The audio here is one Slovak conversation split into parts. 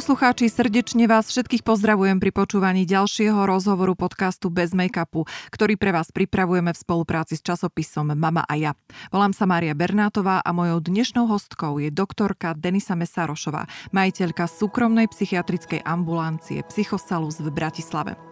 Poslucháči, srdečne vás všetkých pozdravujem pri počúvaní ďalšieho rozhovoru podcastu Bez make-upu, ktorý pre vás pripravujeme v spolupráci s časopisom Mama a ja. Volám sa Mária Bernátová a mojou dnešnou hostkou je doktorka Denisa Mesarošová, majiteľka súkromnej psychiatrickej ambulancie Psychosalus v Bratislave.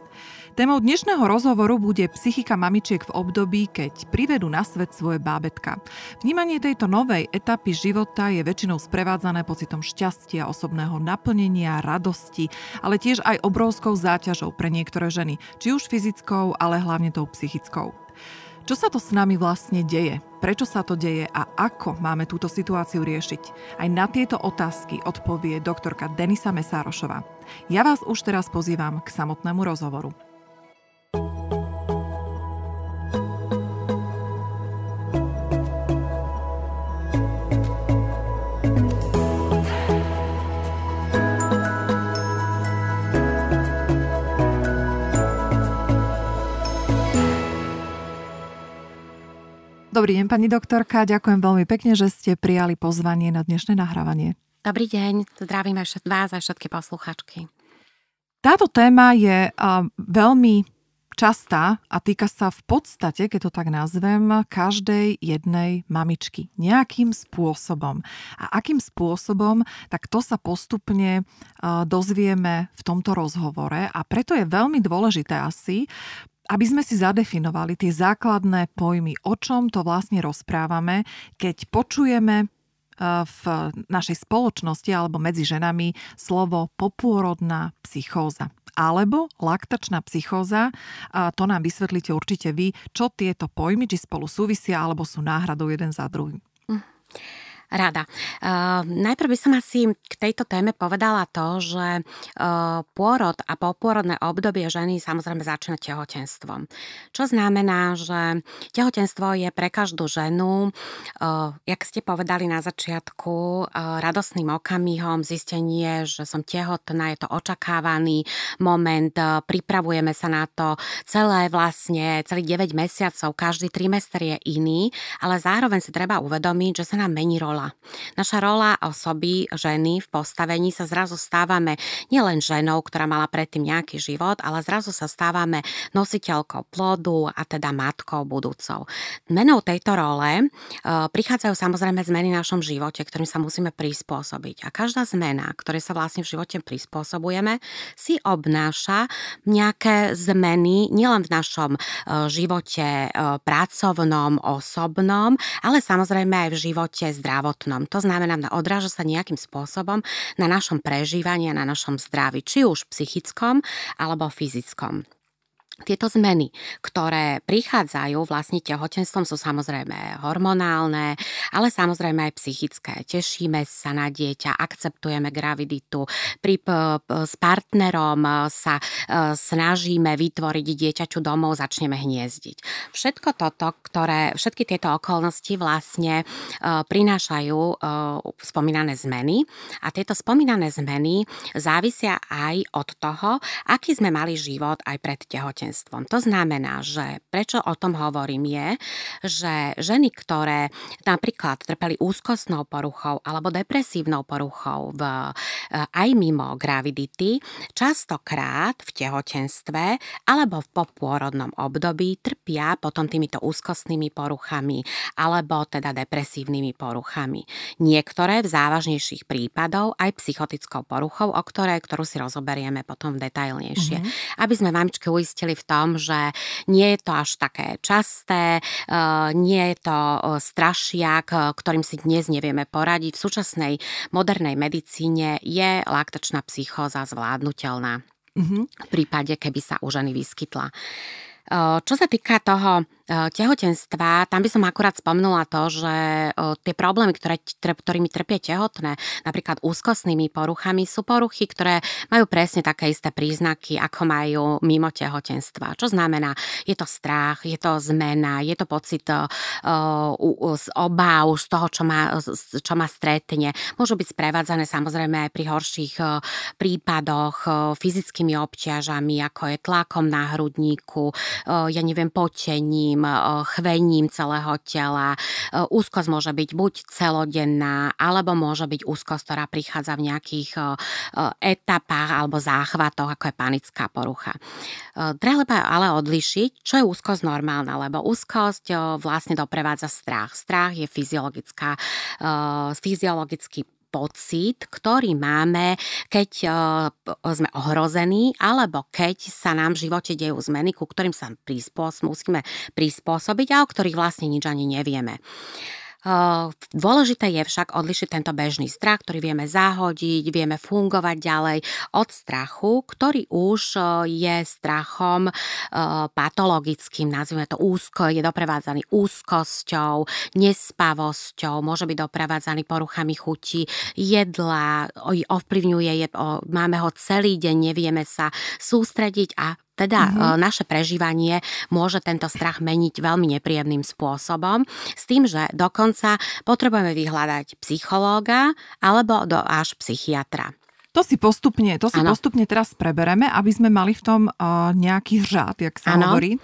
Témou dnešného rozhovoru bude psychika mamičiek v období, keď privedú na svet svoje bábetka. Vnímanie tejto novej etapy života je väčšinou sprevádzané pocitom šťastia, osobného naplnenia, radosti, ale tiež aj obrovskou záťažou pre niektoré ženy, či už fyzickou, ale hlavne tou psychickou. Čo sa to s nami vlastne deje? Prečo sa to deje a ako máme túto situáciu riešiť? Aj na tieto otázky odpovie doktorka Denisa Mesárošová. Ja vás už teraz pozývam k samotnému rozhovoru. Dobrý deň, pani doktorka. Ďakujem veľmi pekne, že ste prijali pozvanie na dnešné nahrávanie. Dobrý deň, zdravím vás a všetky posluchačky. Táto téma je veľmi častá a týka sa v podstate, keď to tak nazvem, každej jednej mamičky. Nejakým spôsobom. A akým spôsobom, tak to sa postupne dozvieme v tomto rozhovore a preto je veľmi dôležité asi aby sme si zadefinovali tie základné pojmy, o čom to vlastne rozprávame, keď počujeme e, v našej spoločnosti alebo medzi ženami slovo popôrodná psychóza alebo laktačná psychóza. A to nám vysvetlíte určite vy, čo tieto pojmy, či spolu súvisia alebo sú náhradou jeden za druhým. Hm. Rada. Uh, najprv by som asi k tejto téme povedala to, že uh, pôrod a popôrodné obdobie ženy samozrejme začína tehotenstvom. Čo znamená, že tehotenstvo je pre každú ženu, uh, jak ste povedali na začiatku, uh, radosným okamihom, zistenie, že som tehotná, je to očakávaný moment, uh, pripravujeme sa na to celé vlastne, celý 9 mesiacov, každý trimester je iný, ale zároveň si treba uvedomiť, že sa nám mení rola rola. Naša rola osoby, ženy v postavení sa zrazu stávame nielen ženou, ktorá mala predtým nejaký život, ale zrazu sa stávame nositeľkou plodu a teda matkou budúcou. Menou tejto role e, prichádzajú samozrejme zmeny v našom živote, ktorým sa musíme prispôsobiť. A každá zmena, ktorej sa vlastne v živote prispôsobujeme, si obnáša nejaké zmeny nielen v našom e, živote e, pracovnom, osobnom, ale samozrejme aj v živote zdravotnom zdravotnom. To znamená, odráža sa nejakým spôsobom na našom prežívaní a na našom zdraví, či už psychickom alebo fyzickom. Tieto zmeny, ktoré prichádzajú vlastne tehotenstvom, sú samozrejme hormonálne, ale samozrejme aj psychické. Tešíme sa na dieťa, akceptujeme graviditu, pri, s partnerom sa e, snažíme vytvoriť dieťaču domov, začneme hniezdiť. Všetko toto, ktoré, všetky tieto okolnosti vlastne e, prinášajú e, spomínané zmeny a tieto spomínané zmeny závisia aj od toho, aký sme mali život aj pred tehotenstvom tehotenstvom. To znamená, že prečo o tom hovorím je, že ženy, ktoré napríklad trpeli úzkostnou poruchou alebo depresívnou poruchou v, eh, aj mimo gravidity, častokrát v tehotenstve alebo v popôrodnom období trpia potom týmito úzkostnými poruchami alebo teda depresívnymi poruchami. Niektoré v závažnejších prípadov aj psychotickou poruchou, o ktorej, ktorú si rozoberieme potom detailnejšie. Mm-hmm. Aby sme mamičky uistili v tom, že nie je to až také časté, eh, nie je to eh, strašiak, eh, ktorým si dnes nevieme poradiť. V súčasnej modernej medicíne je laktačná psychóza zvládnutelná. Mm-hmm. V prípade, keby sa u ženy vyskytla. Čo sa týka toho Eh, tehotenstva, tam by som akurát spomenula to, že eh, tie problémy, ktoré, ktorými trpia tehotné, napríklad úzkostnými poruchami, sú poruchy, ktoré majú presne také isté príznaky, ako majú mimo tehotenstva. Čo znamená, je to strach, je to zmena, je to pocit uh, z obáv z toho, čo ma, čo ma stretne. Môžu byť sprevádzané samozrejme aj pri horších prípadoch fyzickými obťažami, ako je tlakom na hrudníku, ja neviem, potením, chvením celého tela. Úzkosť môže byť buď celodenná, alebo môže byť úzkosť, ktorá prichádza v nejakých etapách alebo záchvatoch, ako je panická porucha. Treba ale odlišiť, čo je úzkosť normálna, lebo úzkosť vlastne doprevádza strach. Strach je fyziologická, fyziologický pocit, ktorý máme, keď sme ohrození, alebo keď sa nám v živote dejú zmeny, ku ktorým sa prispôsob, musíme prispôsobiť a o ktorých vlastne nič ani nevieme. Dôležité je však odlišiť tento bežný strach, ktorý vieme zahodiť, vieme fungovať ďalej od strachu, ktorý už je strachom patologickým, nazvime to úzko, je doprevádzaný úzkosťou, nespavosťou, môže byť doprevádzaný poruchami chuti, jedla, ovplyvňuje, máme ho celý deň, nevieme sa sústrediť a teda mm-hmm. naše prežívanie môže tento strach meniť veľmi nepríjemným spôsobom, s tým, že dokonca potrebujeme vyhľadať psychológa alebo do až psychiatra. To si postupne, to si postupne teraz prebereme, aby sme mali v tom uh, nejaký řád, jak sa ano. hovorí.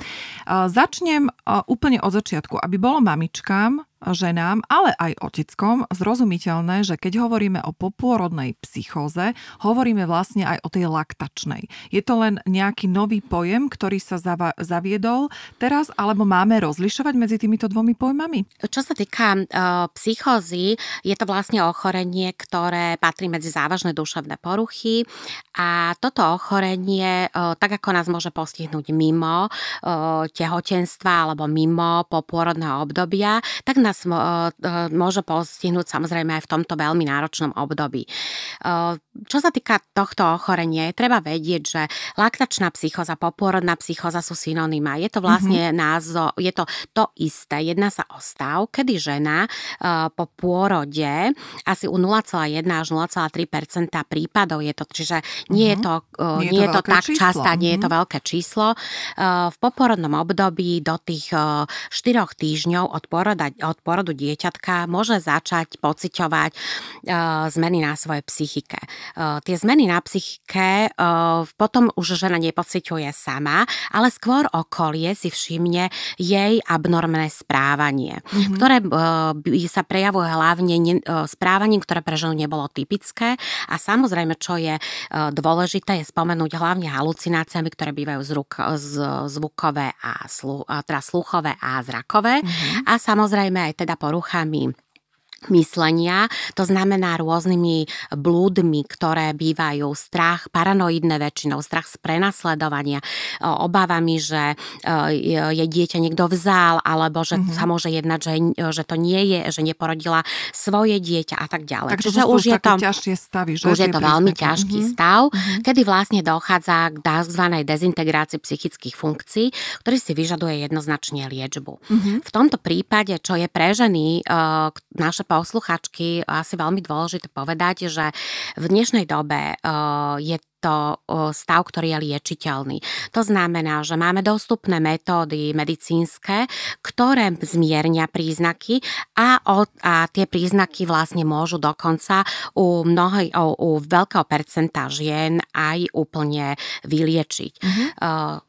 Uh, začnem uh, úplne od začiatku, aby bolo mamičkám ženám, ale aj oteckom zrozumiteľné, že keď hovoríme o popôrodnej psychóze, hovoríme vlastne aj o tej laktačnej. Je to len nejaký nový pojem, ktorý sa zava- zaviedol teraz, alebo máme rozlišovať medzi týmito dvomi pojmami? Čo sa týka uh, psychózy, je to vlastne ochorenie, ktoré patrí medzi závažné duševné poruchy a toto ochorenie, uh, tak ako nás môže postihnúť mimo uh, tehotenstva alebo mimo popôrodného obdobia, tak nás nás e, e, môže postihnúť samozrejme aj v tomto veľmi náročnom období. Čo sa týka tohto ochorenia, je treba vedieť, že laktačná psychoza, popôrodná psychoza sú synonymá. Je to vlastne mm-hmm. názov, je to to isté. Jedná sa o stav, kedy žena po pôrode asi u 0,1 až 0,3% prípadov je to, čiže nie mm-hmm. je to, nie nie je to, to tak číslo. časté, mm-hmm. nie je to mhm. veľké číslo. V popôrodnom období do tých 4 týždňov od, poroda, od porodu dieťatka môže začať pociťovať uh, zmeny na svojej psychike. Tie zmeny na psychike potom už žena nepociťuje sama, ale skôr okolie si všimne jej abnormné správanie, mm-hmm. ktoré sa prejavuje hlavne správaním, ktoré pre ženu nebolo typické a samozrejme, čo je dôležité, je spomenúť hlavne halucináciami, ktoré bývajú z ruk, z, zvukové a slu, teda sluchové a zrakové mm-hmm. a samozrejme aj teda poruchami myslenia, to znamená rôznymi blúdmi, ktoré bývajú strach, paranoidné väčšinou, strach z prenasledovania, obávami, že je dieťa niekto vzal, alebo že mm-hmm. sa môže jednať, že, že to nie je, že neporodila svoje dieťa a tak ďalej. Takže už je to ťažšie stavy, že? Už je to veľmi ťažký mm-hmm. stav, mm-hmm. kedy vlastne dochádza k tzv. dezintegrácii psychických funkcií, ktorý si vyžaduje jednoznačne liečbu. Mm-hmm. V tomto prípade, čo je pre ženy, naše posluchačky asi veľmi dôležité povedať, že v dnešnej dobe je to stav, ktorý je liečiteľný. To znamená, že máme dostupné metódy medicínske, ktoré zmiernia príznaky a, o, a tie príznaky vlastne môžu dokonca u, mnohej, u, u veľkého percenta žien aj úplne vyliečiť. Mm-hmm.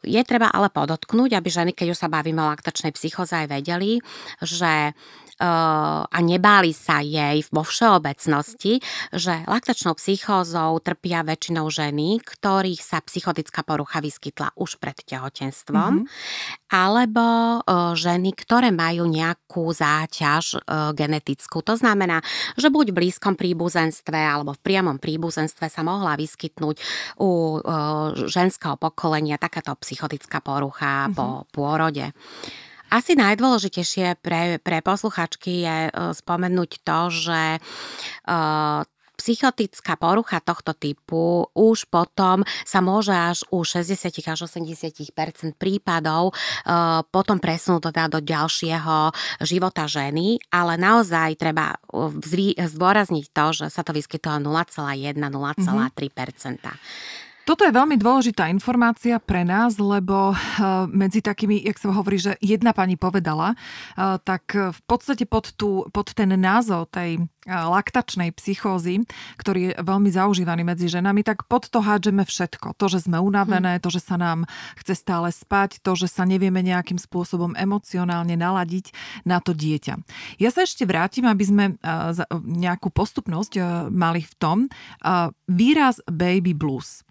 Je treba ale podotknúť, aby ženy, keď už sa bavíme o laktačnej psychoze, aj vedeli, že a nebáli sa jej vo všeobecnosti, že laktačnou psychózou trpia väčšinou ženy, ktorých sa psychotická porucha vyskytla už pred tehotenstvom, mm-hmm. alebo ženy, ktoré majú nejakú záťaž genetickú. To znamená, že buď v blízkom príbuzenstve alebo v priamom príbuzenstve sa mohla vyskytnúť u ženského pokolenia takáto psychotická porucha mm-hmm. po pôrode. Asi najdôležitejšie pre, pre posluchačky je e, spomenúť to, že psychotická porucha tohto typu už potom sa môže až u 60 až 80 prípadov uh, potom presunúť teda do ďalšieho života ženy, ale naozaj treba zdôrazniť to, že sa to vyskytuje 0,1-0,3 mm-hmm. Toto je veľmi dôležitá informácia pre nás, lebo uh, medzi takými, jak sa hovorí, že jedna pani povedala, uh, tak v podstate pod, tú, pod ten názov tej uh, laktačnej psychózy, ktorý je veľmi zaužívaný medzi ženami, tak pod to hádžeme všetko. To, že sme unavené, hm. to, že sa nám chce stále spať, to, že sa nevieme nejakým spôsobom emocionálne naladiť na to dieťa. Ja sa ešte vrátim, aby sme nejakú postupnosť mali v tom. Výraz baby blues.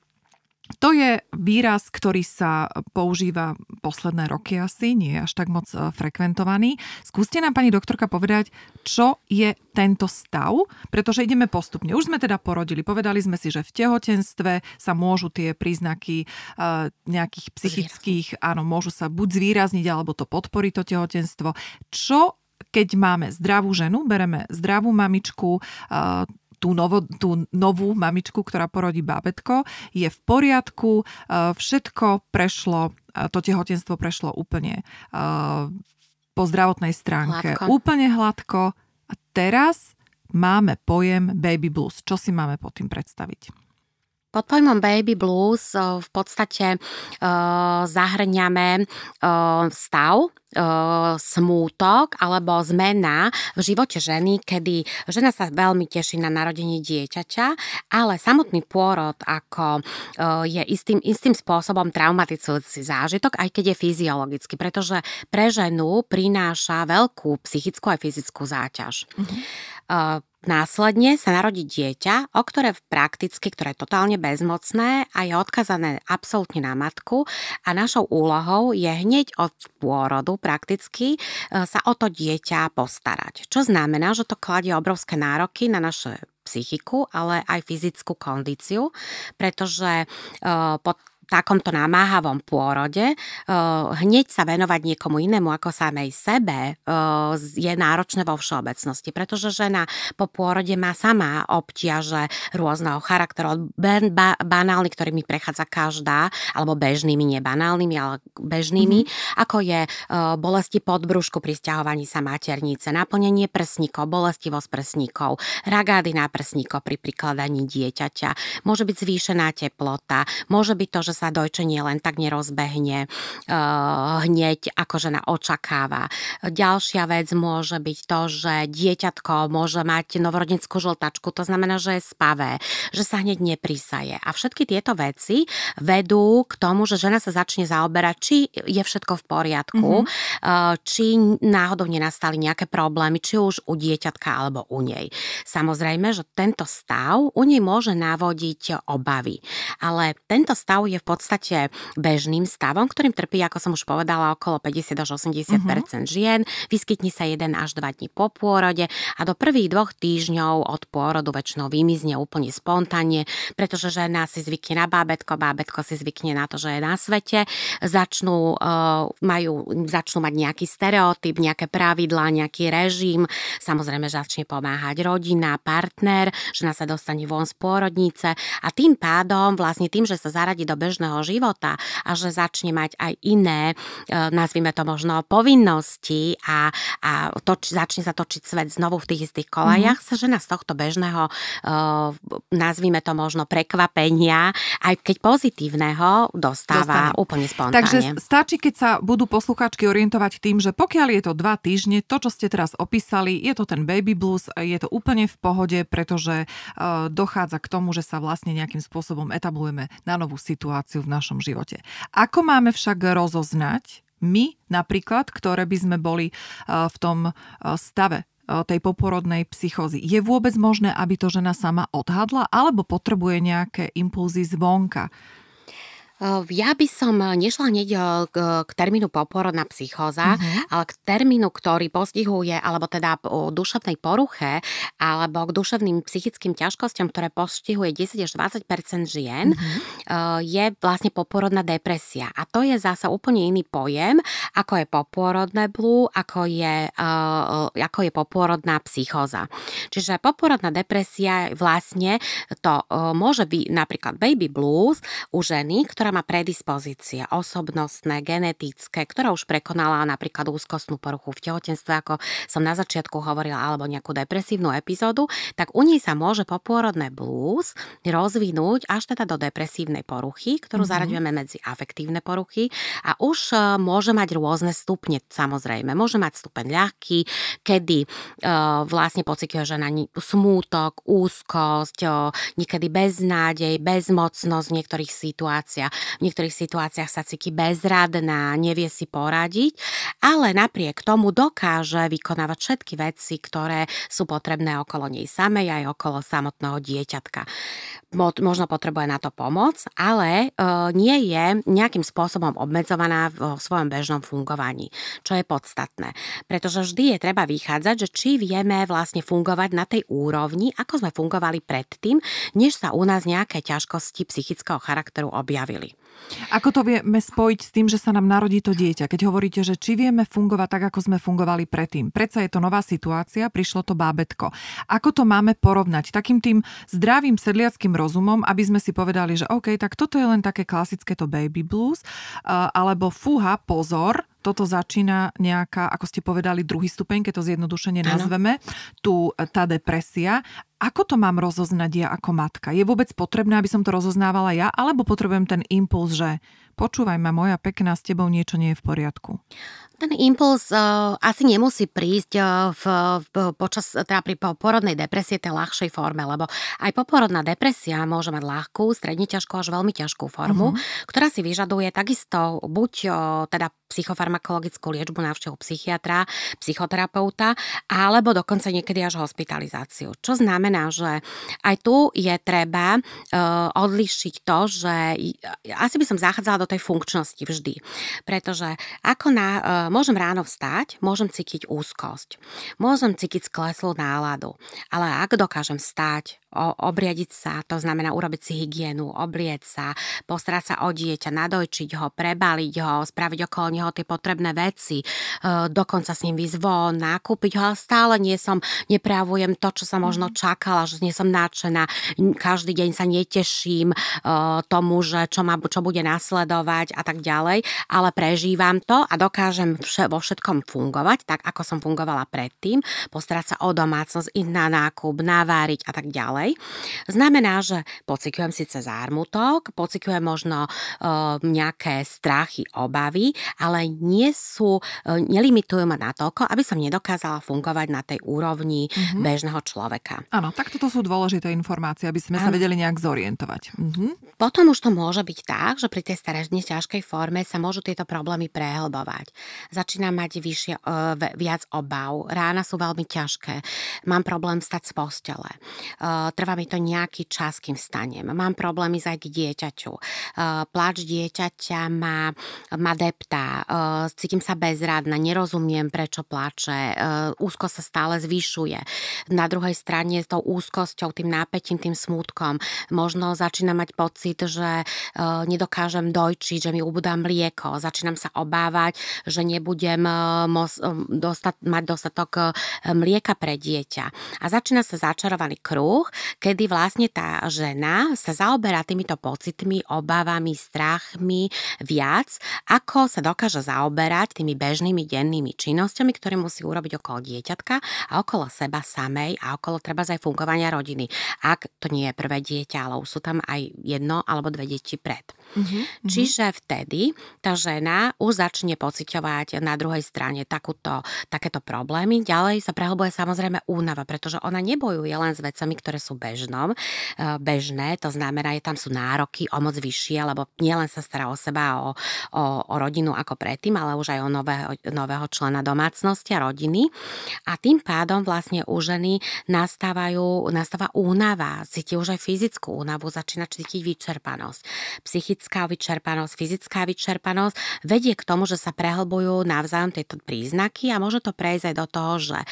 To je výraz, ktorý sa používa posledné roky asi, nie je až tak moc e, frekventovaný. Skúste nám, pani doktorka, povedať, čo je tento stav, pretože ideme postupne. Už sme teda porodili, povedali sme si, že v tehotenstve sa môžu tie príznaky uh, nejakých psychických, áno, môžu sa buď zvýrazniť, alebo to podporiť to tehotenstvo. Čo keď máme zdravú ženu, bereme zdravú mamičku, uh, tú, novo, tú novú mamičku, ktorá porodí bábetko, je v poriadku, e, všetko prešlo, e, to tehotenstvo prešlo úplne e, po zdravotnej stránke. Hladko. Úplne hladko. A teraz máme pojem baby blues. Čo si máme pod tým predstaviť? Pod pojmom baby blues v podstate zahrňame stav, smútok alebo zmena v živote ženy, kedy žena sa veľmi teší na narodenie dieťaťa, ale samotný pôrod ako je istým, istým spôsobom traumatizujúci zážitok, aj keď je fyziologický, pretože pre ženu prináša veľkú psychickú a fyzickú záťaž. Mm-hmm. Následne sa narodí dieťa, o ktoré prakticky, ktoré je totálne bezmocné a je odkazané absolútne na matku a našou úlohou je hneď od pôrodu prakticky e, sa o to dieťa postarať. Čo znamená, že to kladie obrovské nároky na naše psychiku, ale aj fyzickú kondíciu, pretože e, pod takomto namáhavom pôrode hneď sa venovať niekomu inému ako samej sebe je náročné vo všeobecnosti, pretože žena po pôrode má sama obťaže rôzneho charakteru, banálny, ktorými prechádza každá, alebo bežnými, nie banálnymi, ale bežnými, mm-hmm. ako je bolesti podbrúšku pri stiahovaní sa maternice, naplnenie prsníkov, bolestivosť prsníkov, ragády na prsníkov pri prikladaní dieťaťa, môže byť zvýšená teplota, môže byť to, že sa dojčenie len tak nerozbehne uh, hneď, ako žena očakáva. Ďalšia vec môže byť to, že dieťatko môže mať novorodenskú žltačku, to znamená, že je spavé, že sa hneď neprísaje. A všetky tieto veci vedú k tomu, že žena sa začne zaoberať, či je všetko v poriadku, mm-hmm. či náhodou nenastali nejaké problémy, či už u dieťatka alebo u nej. Samozrejme, že tento stav u nej môže navodiť obavy. Ale tento stav je v podstate bežným stavom, ktorým trpí, ako som už povedala, okolo 50 až 80 uh-huh. žien. Vyskytne sa 1 až 2 dní po pôrode a do prvých dvoch týždňov od pôrodu väčšinou vymizne úplne spontánne, pretože žena si zvykne na bábetko, bábetko si zvykne na to, že je na svete, začnú, uh, majú, začnú mať nejaký stereotyp, nejaké pravidlá, nejaký režim, samozrejme začne pomáhať rodina, partner, žena sa dostane von z pôrodnice a tým pádom, vlastne tým, že sa zaradí do bežného bežného života a že začne mať aj iné, e, nazvime to možno povinnosti a, a toč, začne sa točiť svet znovu v tých istých kolajach, mm-hmm. sa žena z tohto bežného, e, nazvime to možno prekvapenia, aj keď pozitívneho, dostáva Dostane. úplne spontánne. Takže stačí, keď sa budú posluchačky orientovať tým, že pokiaľ je to dva týždne, to, čo ste teraz opísali, je to ten baby blues, je to úplne v pohode, pretože uh, dochádza k tomu, že sa vlastne nejakým spôsobom etablujeme na novú situáciu situáciu v našom živote. Ako máme však rozoznať my napríklad, ktoré by sme boli e, v tom e, stave e, tej poporodnej psychózy. Je vôbec možné, aby to žena sama odhadla, alebo potrebuje nejaké impulzy zvonka? Ja by som nešla hneď k, k termínu poporodná psychóza, uh-huh. ale k termínu, ktorý postihuje, alebo teda o duševnej poruche, alebo k duševným psychickým ťažkostiam, ktoré postihuje 10 až 20 žien, uh-huh. je vlastne poporodná depresia. A to je zase úplne iný pojem, ako je poporodné blue, ako je, ako je poporodná psychóza. Čiže poporodná depresia vlastne to môže byť napríklad baby blues u ženy, ktorá ktorá má predispozície osobnostné, genetické, ktorá už prekonala napríklad úzkostnú poruchu v tehotenstve, ako som na začiatku hovorila, alebo nejakú depresívnu epizódu, tak u nej sa môže popôrodné blues rozvinúť až teda do depresívnej poruchy, ktorú mm-hmm. zaraďujeme medzi afektívne poruchy a už e, môže mať rôzne stupne, samozrejme. Môže mať stupeň ľahký, kedy uh, vlastne pociťuje žena smútok, úzkosť, uh, niekedy beznádej, bezmocnosť v niektorých situáciách. V niektorých situáciách sa cíti bezradná, nevie si poradiť, ale napriek tomu dokáže vykonávať všetky veci, ktoré sú potrebné okolo nej samej aj okolo samotného dieťatka. Možno potrebuje na to pomoc, ale e, nie je nejakým spôsobom obmedzovaná v svojom bežnom fungovaní, čo je podstatné. Pretože vždy je treba vychádzať, že či vieme vlastne fungovať na tej úrovni, ako sme fungovali predtým, než sa u nás nejaké ťažkosti psychického charakteru objavili. Ako to vieme spojiť s tým, že sa nám narodí to dieťa? Keď hovoríte, že či vieme fungovať tak, ako sme fungovali predtým. Predsa je to nová situácia, prišlo to bábetko. Ako to máme porovnať? Takým tým zdravým sedliackým rozumom, aby sme si povedali, že OK, tak toto je len také klasické to baby blues, alebo fúha, pozor, toto začína nejaká, ako ste povedali, druhý stupeň, keď to zjednodušene nazveme, tu tá depresia. Ako to mám rozoznať ja ako matka? Je vôbec potrebné, aby som to rozoznávala ja, alebo potrebujem ten impuls, že počúvaj ma, moja pekná, s tebou niečo nie je v poriadku? Ten impuls uh, asi nemusí prísť uh, v, v, počas, teda pri porodnej depresie tej ľahšej forme, lebo aj poporodná depresia môže mať ľahkú, stredne ťažkú až veľmi ťažkú formu, uh-huh. ktorá si vyžaduje takisto buď uh, teda psychofarmakologickú liečbu návštevu psychiatra, psychoterapeuta, alebo dokonca niekedy až hospitalizáciu. Čo znamená, že aj tu je treba uh, odlišiť to, že asi by som zachádzala do tej funkčnosti vždy. Pretože ako na, uh, môžem ráno vstať, môžem cítiť úzkosť, môžem cítiť skleslú náladu, ale ak dokážem vstať, obriadiť sa, to znamená urobiť si hygienu, obrieť sa, postarať sa o dieťa, nadojčiť ho, prebaliť ho, spraviť okolo neho tie potrebné veci, e, dokonca s ním von, nakúpiť ho, ale stále nie som, neprejavujem to, čo sa možno mhm. čakala, že nie som nadšená, každý deň sa neteším e, tomu, že čo, ma, čo bude nasledovať a tak ďalej, ale prežívam to a dokážem vo všetkom fungovať, tak ako som fungovala predtým, postarať sa o domácnosť, ísť na nákup, naváriť a tak ďalej ďalej. Znamená, že pociťujem síce zármutok, pociťujem možno e, nejaké strachy, obavy, ale nie sú, e, nelimitujú ma natoľko, aby som nedokázala fungovať na tej úrovni mm-hmm. bežného človeka. Áno, tak toto sú dôležité informácie, aby sme sa vedeli nejak zorientovať. Mm-hmm. Potom už to môže byť tak, že pri tej starežne ťažkej forme sa môžu tieto problémy prehlbovať. Začínam mať vyššie, uh, viac obav, rána sú veľmi ťažké, mám problém stať z postele, uh, trvá mi to nejaký čas, kým stanem. Mám problémy aj k dieťaťu. Pláč dieťaťa ma, ma deptá, cítim sa bezradná, nerozumiem, prečo plače, úzko sa stále zvyšuje. Na druhej strane s tou úzkosťou, tým nápetím, tým smútkom, možno začínam mať pocit, že nedokážem dojčiť, že mi ubudá mlieko, začínam sa obávať, že nebudem dostat, mať dostatok mlieka pre dieťa. A začína sa začarovaný kruh, kedy vlastne tá žena sa zaoberá týmito pocitmi, obávami, strachmi viac, ako sa dokáže zaoberať tými bežnými dennými činnosťami, ktoré musí urobiť okolo dieťatka a okolo seba samej a okolo treba aj fungovania rodiny. Ak to nie je prvé dieťa, ale sú tam aj jedno alebo dve deti pred. Mm-hmm. Čiže vtedy tá žena už začne pociťovať na druhej strane takúto, takéto problémy. Ďalej sa prehlbuje samozrejme únava, pretože ona nebojuje len s vecami, ktoré sú bežnom, eh, bežné, to znamená, že tam sú nároky o moc vyššie, lebo nielen sa stará o seba, o, o, o rodinu ako predtým, ale už aj o nového, nového člena domácnosti a rodiny. A tým pádom vlastne u ženy nastávajú, nastáva únava, cíti už aj fyzickú únavu, začína cítiť vyčerpanosť. Psychická vyčerpanosť, fyzická vyčerpanosť vedie k tomu, že sa prehlbujú navzájom tieto príznaky a môže to prejsť aj do toho, že e,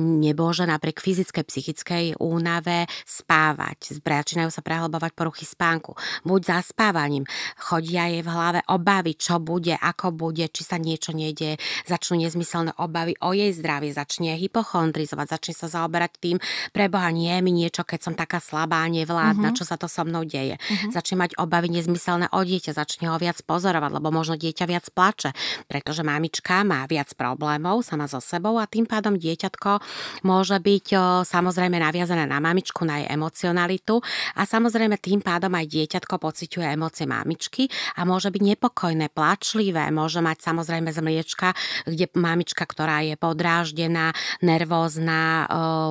nebože napriek fyzickej, psychickej únave spávať, začínajú sa prehlbovať poruchy spánku, buď zaspávaním, chodia jej v hlave obavy, čo bude, ako bude, či sa niečo nedie, začnú nezmyselné obavy o jej zdravie, začne hypochondrizovať, začne sa zaoberať tým, preboha nie je mi niečo, keď som taká slabá, nevládna, uh-huh. čo sa to so mnou deje. Uh-huh. Začne mať obavy nezmyselné o dieťa, začne ho viac pozorovať, lebo možno dieťa viac plače, pretože mamička má viac problémov sama so sebou a tým pádom dieťatko môže byť o, samozrejme naviazané na mamičku, na jej emocionalitu a samozrejme tým pádom aj dieťatko pociťuje emócie mamičky a môže byť nepokojné, plačlivé, môže mať samozrejme z mliečka, kde mamička, ktorá je podráždená, nervózna,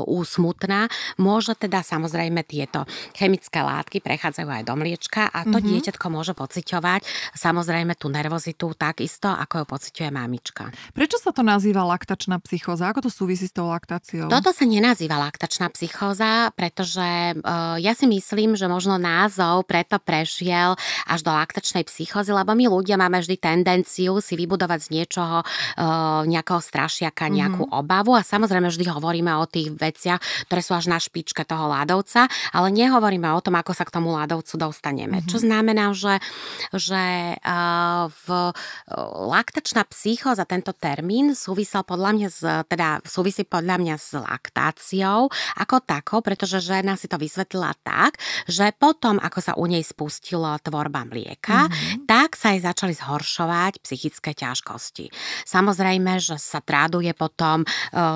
úsmutná, môže teda samozrejme tieto chemické látky prechádzajú aj do mliečka a to mm-hmm. dieťatko môže pociťovať samozrejme tú nervozitu takisto, ako ju pociťuje mamička. Prečo sa to nazýva laktačná psychóza? Ako to súvisí s tou laktáciou? Toto sa nenazýva laktačná psychóza, pretože uh, ja si myslím, že možno názov preto prešiel až do laktačnej psychózy, lebo my ľudia máme vždy tendenciu si vybudovať z niečoho uh, nejakého strašiaka, nejakú mm-hmm. obavu a samozrejme vždy hovoríme o tých veciach, ktoré sú až na špičke toho ľadovca, ale nehovoríme o tom, ako sa k tomu ľadovcu dostaneme. Mm-hmm. Čo znamená, že, že uh, v laktačná psychóza, tento termín súvisel podľa mňa s, teda súvisí podľa mňa s laktáciou ako takou, pretože žena si to vysvetlila tak, že potom, ako sa u nej spustila tvorba mlieka, mm-hmm. tak sa jej začali zhoršovať psychické ťažkosti. Samozrejme, že sa traduje potom, e,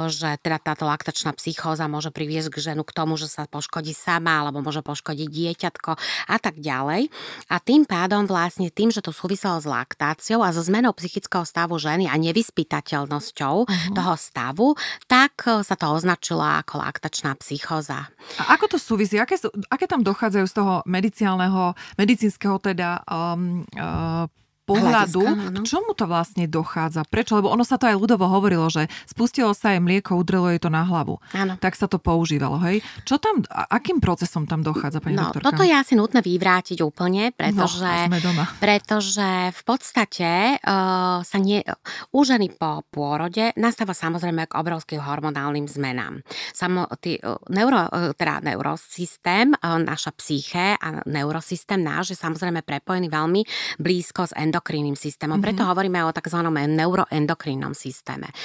že teda táto laktačná psychóza môže priviesť k ženu k tomu, že sa poškodí sama alebo môže poškodiť dieťatko a tak ďalej. A tým pádom vlastne tým, že to súviselo s laktáciou a so zmenou psychického stavu ženy a nevyspytateľnosťou uh-huh. toho stavu, tak e, sa to označilo ako laktačná psychóza. A ako to súvisí? Aké, aké tam dochádzajú z toho medicálneho, medicínskeho teda um, uh, pohľadu, k čomu to vlastne dochádza? Prečo? Lebo ono sa to aj ľudovo hovorilo, že spustilo sa aj mlieko, udrelo jej to na hlavu. Áno. Tak sa to používalo, hej? Čo tam, akým procesom tam dochádza, pani no, doktorka? toto je asi nutné vyvrátiť úplne, pretože, no, sme doma. pretože v podstate uh, sa nie, u ženy po pôrode nastáva samozrejme k obrovským hormonálnym zmenám. Samo, tý, uh, neuro, uh, teda neurosystém, uh, naša psyché a neurosystém náš je samozrejme prepojený veľmi blízko s endokrínom endokrinným systémom. Mm-hmm. Preto hovoríme o tzv. neuroendokrinnom systéme. E,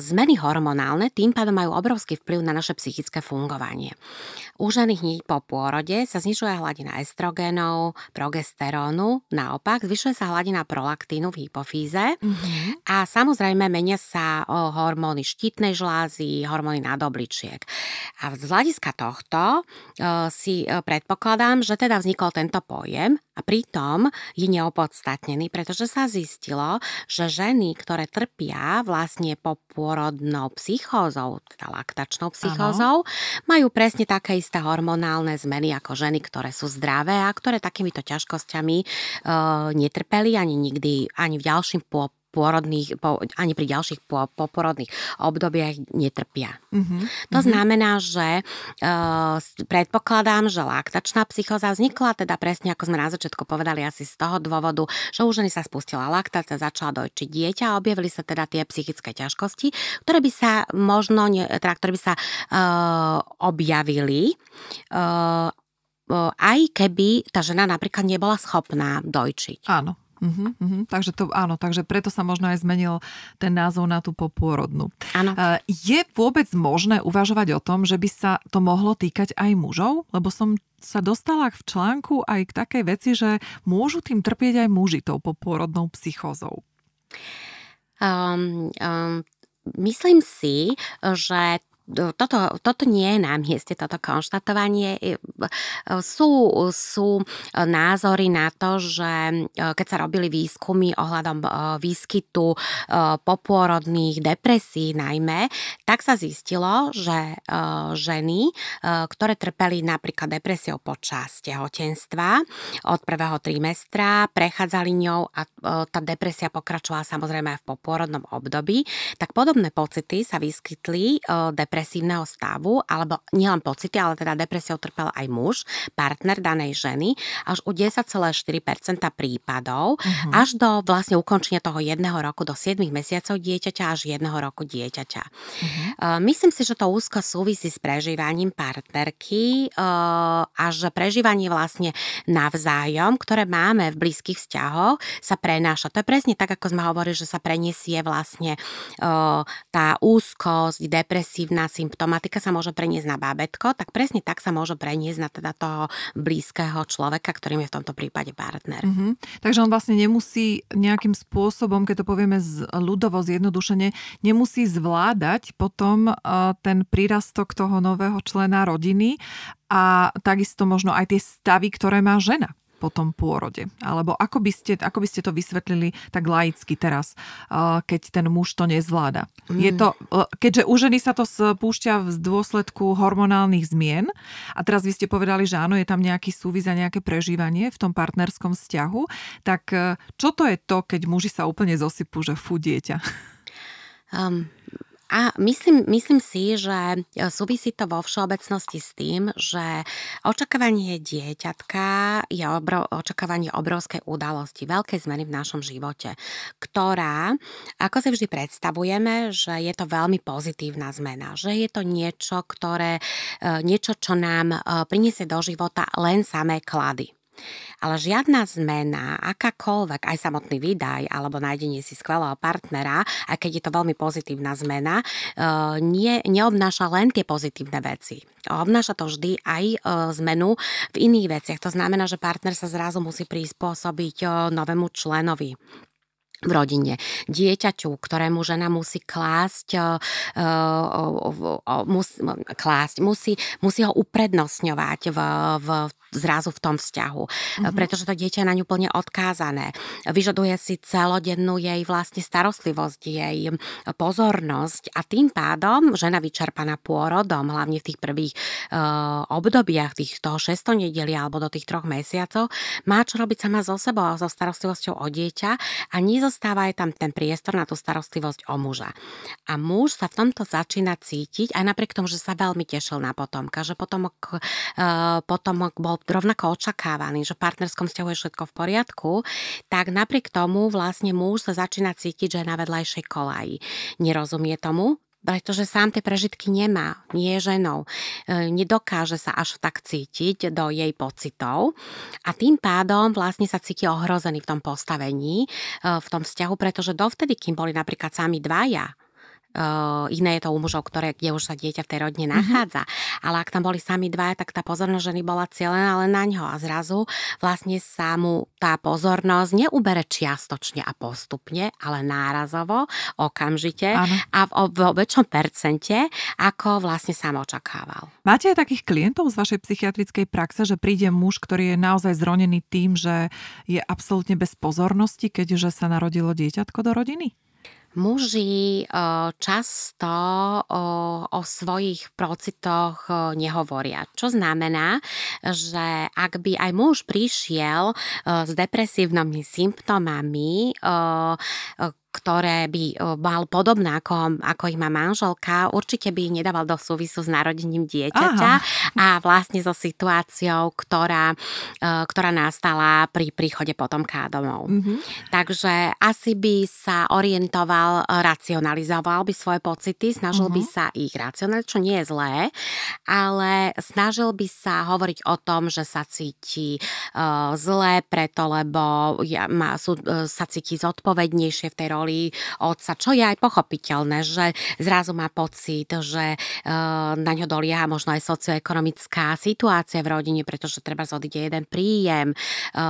zmeny hormonálne tým pádom majú obrovský vplyv na naše psychické fungovanie. U ženy hneď po pôrode sa znižuje hladina estrogénov, progesterónu, naopak zvyšuje sa hladina prolaktínu v hypofíze mm-hmm. a samozrejme menia sa hormóny štítnej žlázy, hormóny nadobličiek. A z hľadiska tohto uh, si uh, predpokladám, že teda vznikol tento pojem a pritom je neopodstatnený, pretože sa zistilo, že ženy, ktoré trpia vlastne popôrodnou psychózou, teda laktačnou psychózou, ano. majú presne také isté hormonálne zmeny ako ženy, ktoré sú zdravé a ktoré takýmito ťažkosťami e, netrpeli ani nikdy, ani v ďalším po pôrodných, po, ani pri ďalších po, poporodných obdobiach netrpia. Mm-hmm. To mm-hmm. znamená, že uh, predpokladám, že laktačná psychóza vznikla teda presne, ako sme na začiatku povedali, asi z toho dôvodu, že u ženy sa spustila laktácia, začala dojčiť dieťa a objavili sa teda tie psychické ťažkosti, ktoré by sa možno, ne, teda, ktoré by sa uh, objavili uh, aj keby tá žena napríklad nebola schopná dojčiť. Áno. Uh-huh, uh-huh. Takže to, áno, takže preto sa možno aj zmenil ten názov na tú popôrodnú. Áno. Je vôbec možné uvažovať o tom, že by sa to mohlo týkať aj mužov? Lebo som sa dostala v článku aj k takej veci, že môžu tým trpieť aj muži tou popôrodnou psychózou. Um, um, myslím si, že toto, toto nie je na mieste, toto konštatovanie. Sú, sú názory na to, že e, keď sa robili výskumy ohľadom e, výskytu e, popôrodných depresí najmä, tak sa zistilo, že ženy, ktoré trpeli napríklad depresiou počas tehotenstva od prvého trimestra, prechádzali ňou a tá depresia pokračovala samozrejme aj v popôrodnom období, tak podobné pocity sa vyskytli depresie depresívneho stavu, alebo nielen pocity, ale teda depresiou trpel aj muž, partner danej ženy, až u 10,4% prípadov, uh-huh. až do vlastne ukončenia toho jedného roku, do 7 mesiacov dieťaťa až jedného roku dieťaťa. Uh-huh. Myslím si, že to úzko súvisí s prežívaním partnerky a že prežívanie vlastne navzájom, ktoré máme v blízkych vzťahoch, sa prenáša. To je presne tak, ako sme hovorili, že sa preniesie vlastne tá úzkosť, depresívna symptomatika sa môže preniesť na bábetko, tak presne tak sa môže preniesť na teda toho blízkeho človeka, ktorým je v tomto prípade partner. Mm-hmm. Takže on vlastne nemusí nejakým spôsobom, keď to povieme z ľudovo zjednodušene, nemusí zvládať potom ten prírastok toho nového člena rodiny a takisto možno aj tie stavy, ktoré má žena po tom pôrode? Alebo ako by ste, ako by ste to vysvetlili tak laicky teraz, keď ten muž to nezvláda? Mm. Je to, keďže u ženy sa to spúšťa v dôsledku hormonálnych zmien a teraz vy ste povedali, že áno, je tam nejaký súvis a nejaké prežívanie v tom partnerskom vzťahu, tak e, čo to je to, keď muži sa úplne zosypú, že fú dieťa? Um, a myslím, myslím si, že e, súvisí to vo všeobecnosti s tým, že očakávanie dieťatka je obro, očakávanie obrovskej udalosti, veľkej zmeny v našom živote, ktorá, ako si vždy predstavujeme, že je to veľmi pozitívna zmena, že je to niečo, ktoré, e, niečo, čo nám e, priniesie do života len samé klady. Ale žiadna zmena, akákoľvek, aj samotný výdaj alebo nájdenie si skvelého partnera, aj keď je to veľmi pozitívna zmena, e, nie, neobnáša len tie pozitívne veci. Obnáša to vždy aj e, zmenu v iných veciach. To znamená, že partner sa zrazu musí prispôsobiť e, novému členovi v rodine. Dieťaťu, ktorému žena musí klásť, uh, uh, mus, klásť musí, musí ho uprednostňovať v, v zrazu v tom vzťahu, mm-hmm. pretože to dieťa je na ňu plne odkázané. Vyžaduje si celodennú jej vlastne starostlivosť, jej pozornosť a tým pádom žena vyčerpaná pôrodom, hlavne v tých prvých uh, obdobiach, tých toho 600 nedeli alebo do tých troch mesiacov, má čo robiť sama so sebou a so starostlivosťou o dieťa a nezostáva aj tam ten priestor na tú starostlivosť o muža. A muž sa v tomto začína cítiť, aj napriek tomu, že sa veľmi tešil na potomka, že potomok, uh, potomok bol rovnako očakávaný, že v partnerskom vzťahu je všetko v poriadku, tak napriek tomu vlastne muž sa začína cítiť, že je na vedľajšej kolaji. Nerozumie tomu, pretože sám tie prežitky nemá, nie je ženou. E, nedokáže sa až tak cítiť do jej pocitov a tým pádom vlastne sa cíti ohrozený v tom postavení, e, v tom vzťahu, pretože dovtedy, kým boli napríklad sami dvaja, iné je to u mužov, ktoré, kde už sa dieťa v tej rodine mhm. nachádza. Mm-hmm. Ale ak tam boli sami dvaja, tak tá pozornosť ženy bola cieľená len na ňo. A zrazu vlastne sa mu tá pozornosť neubere čiastočne a postupne, ale nárazovo, okamžite ano. a v, v väčšom percente, ako vlastne sám očakával. Máte aj takých klientov z vašej psychiatrickej praxe, že príde muž, ktorý je naozaj zronený tým, že je absolútne bez pozornosti, keďže sa narodilo dieťatko do rodiny? Muži často o svojich procitoch nehovoria. Čo znamená, že ak by aj muž prišiel s depresívnymi symptómami, ktoré by mal podobné ako, ako ich má manželka, určite by ich nedával do súvisu s narodením dieťaťa Aha. a vlastne so situáciou, ktorá, ktorá nastala pri príchode potomka domov. Mm-hmm. Takže asi by sa orientoval, racionalizoval by svoje pocity, snažil mm-hmm. by mhm. sa ich racionalizovať, čo nie je zlé, ale snažil by sa hovoriť o tom, že sa cíti uh, zlé preto, lebo ja, má, sú, uh, sa cíti zodpovednejšie v tej roli roli otca, čo je aj pochopiteľné, že zrazu má pocit, že eh, na ňo dolieha možno aj socioekonomická situácia v rodine, pretože treba zodiť jeden príjem, eh,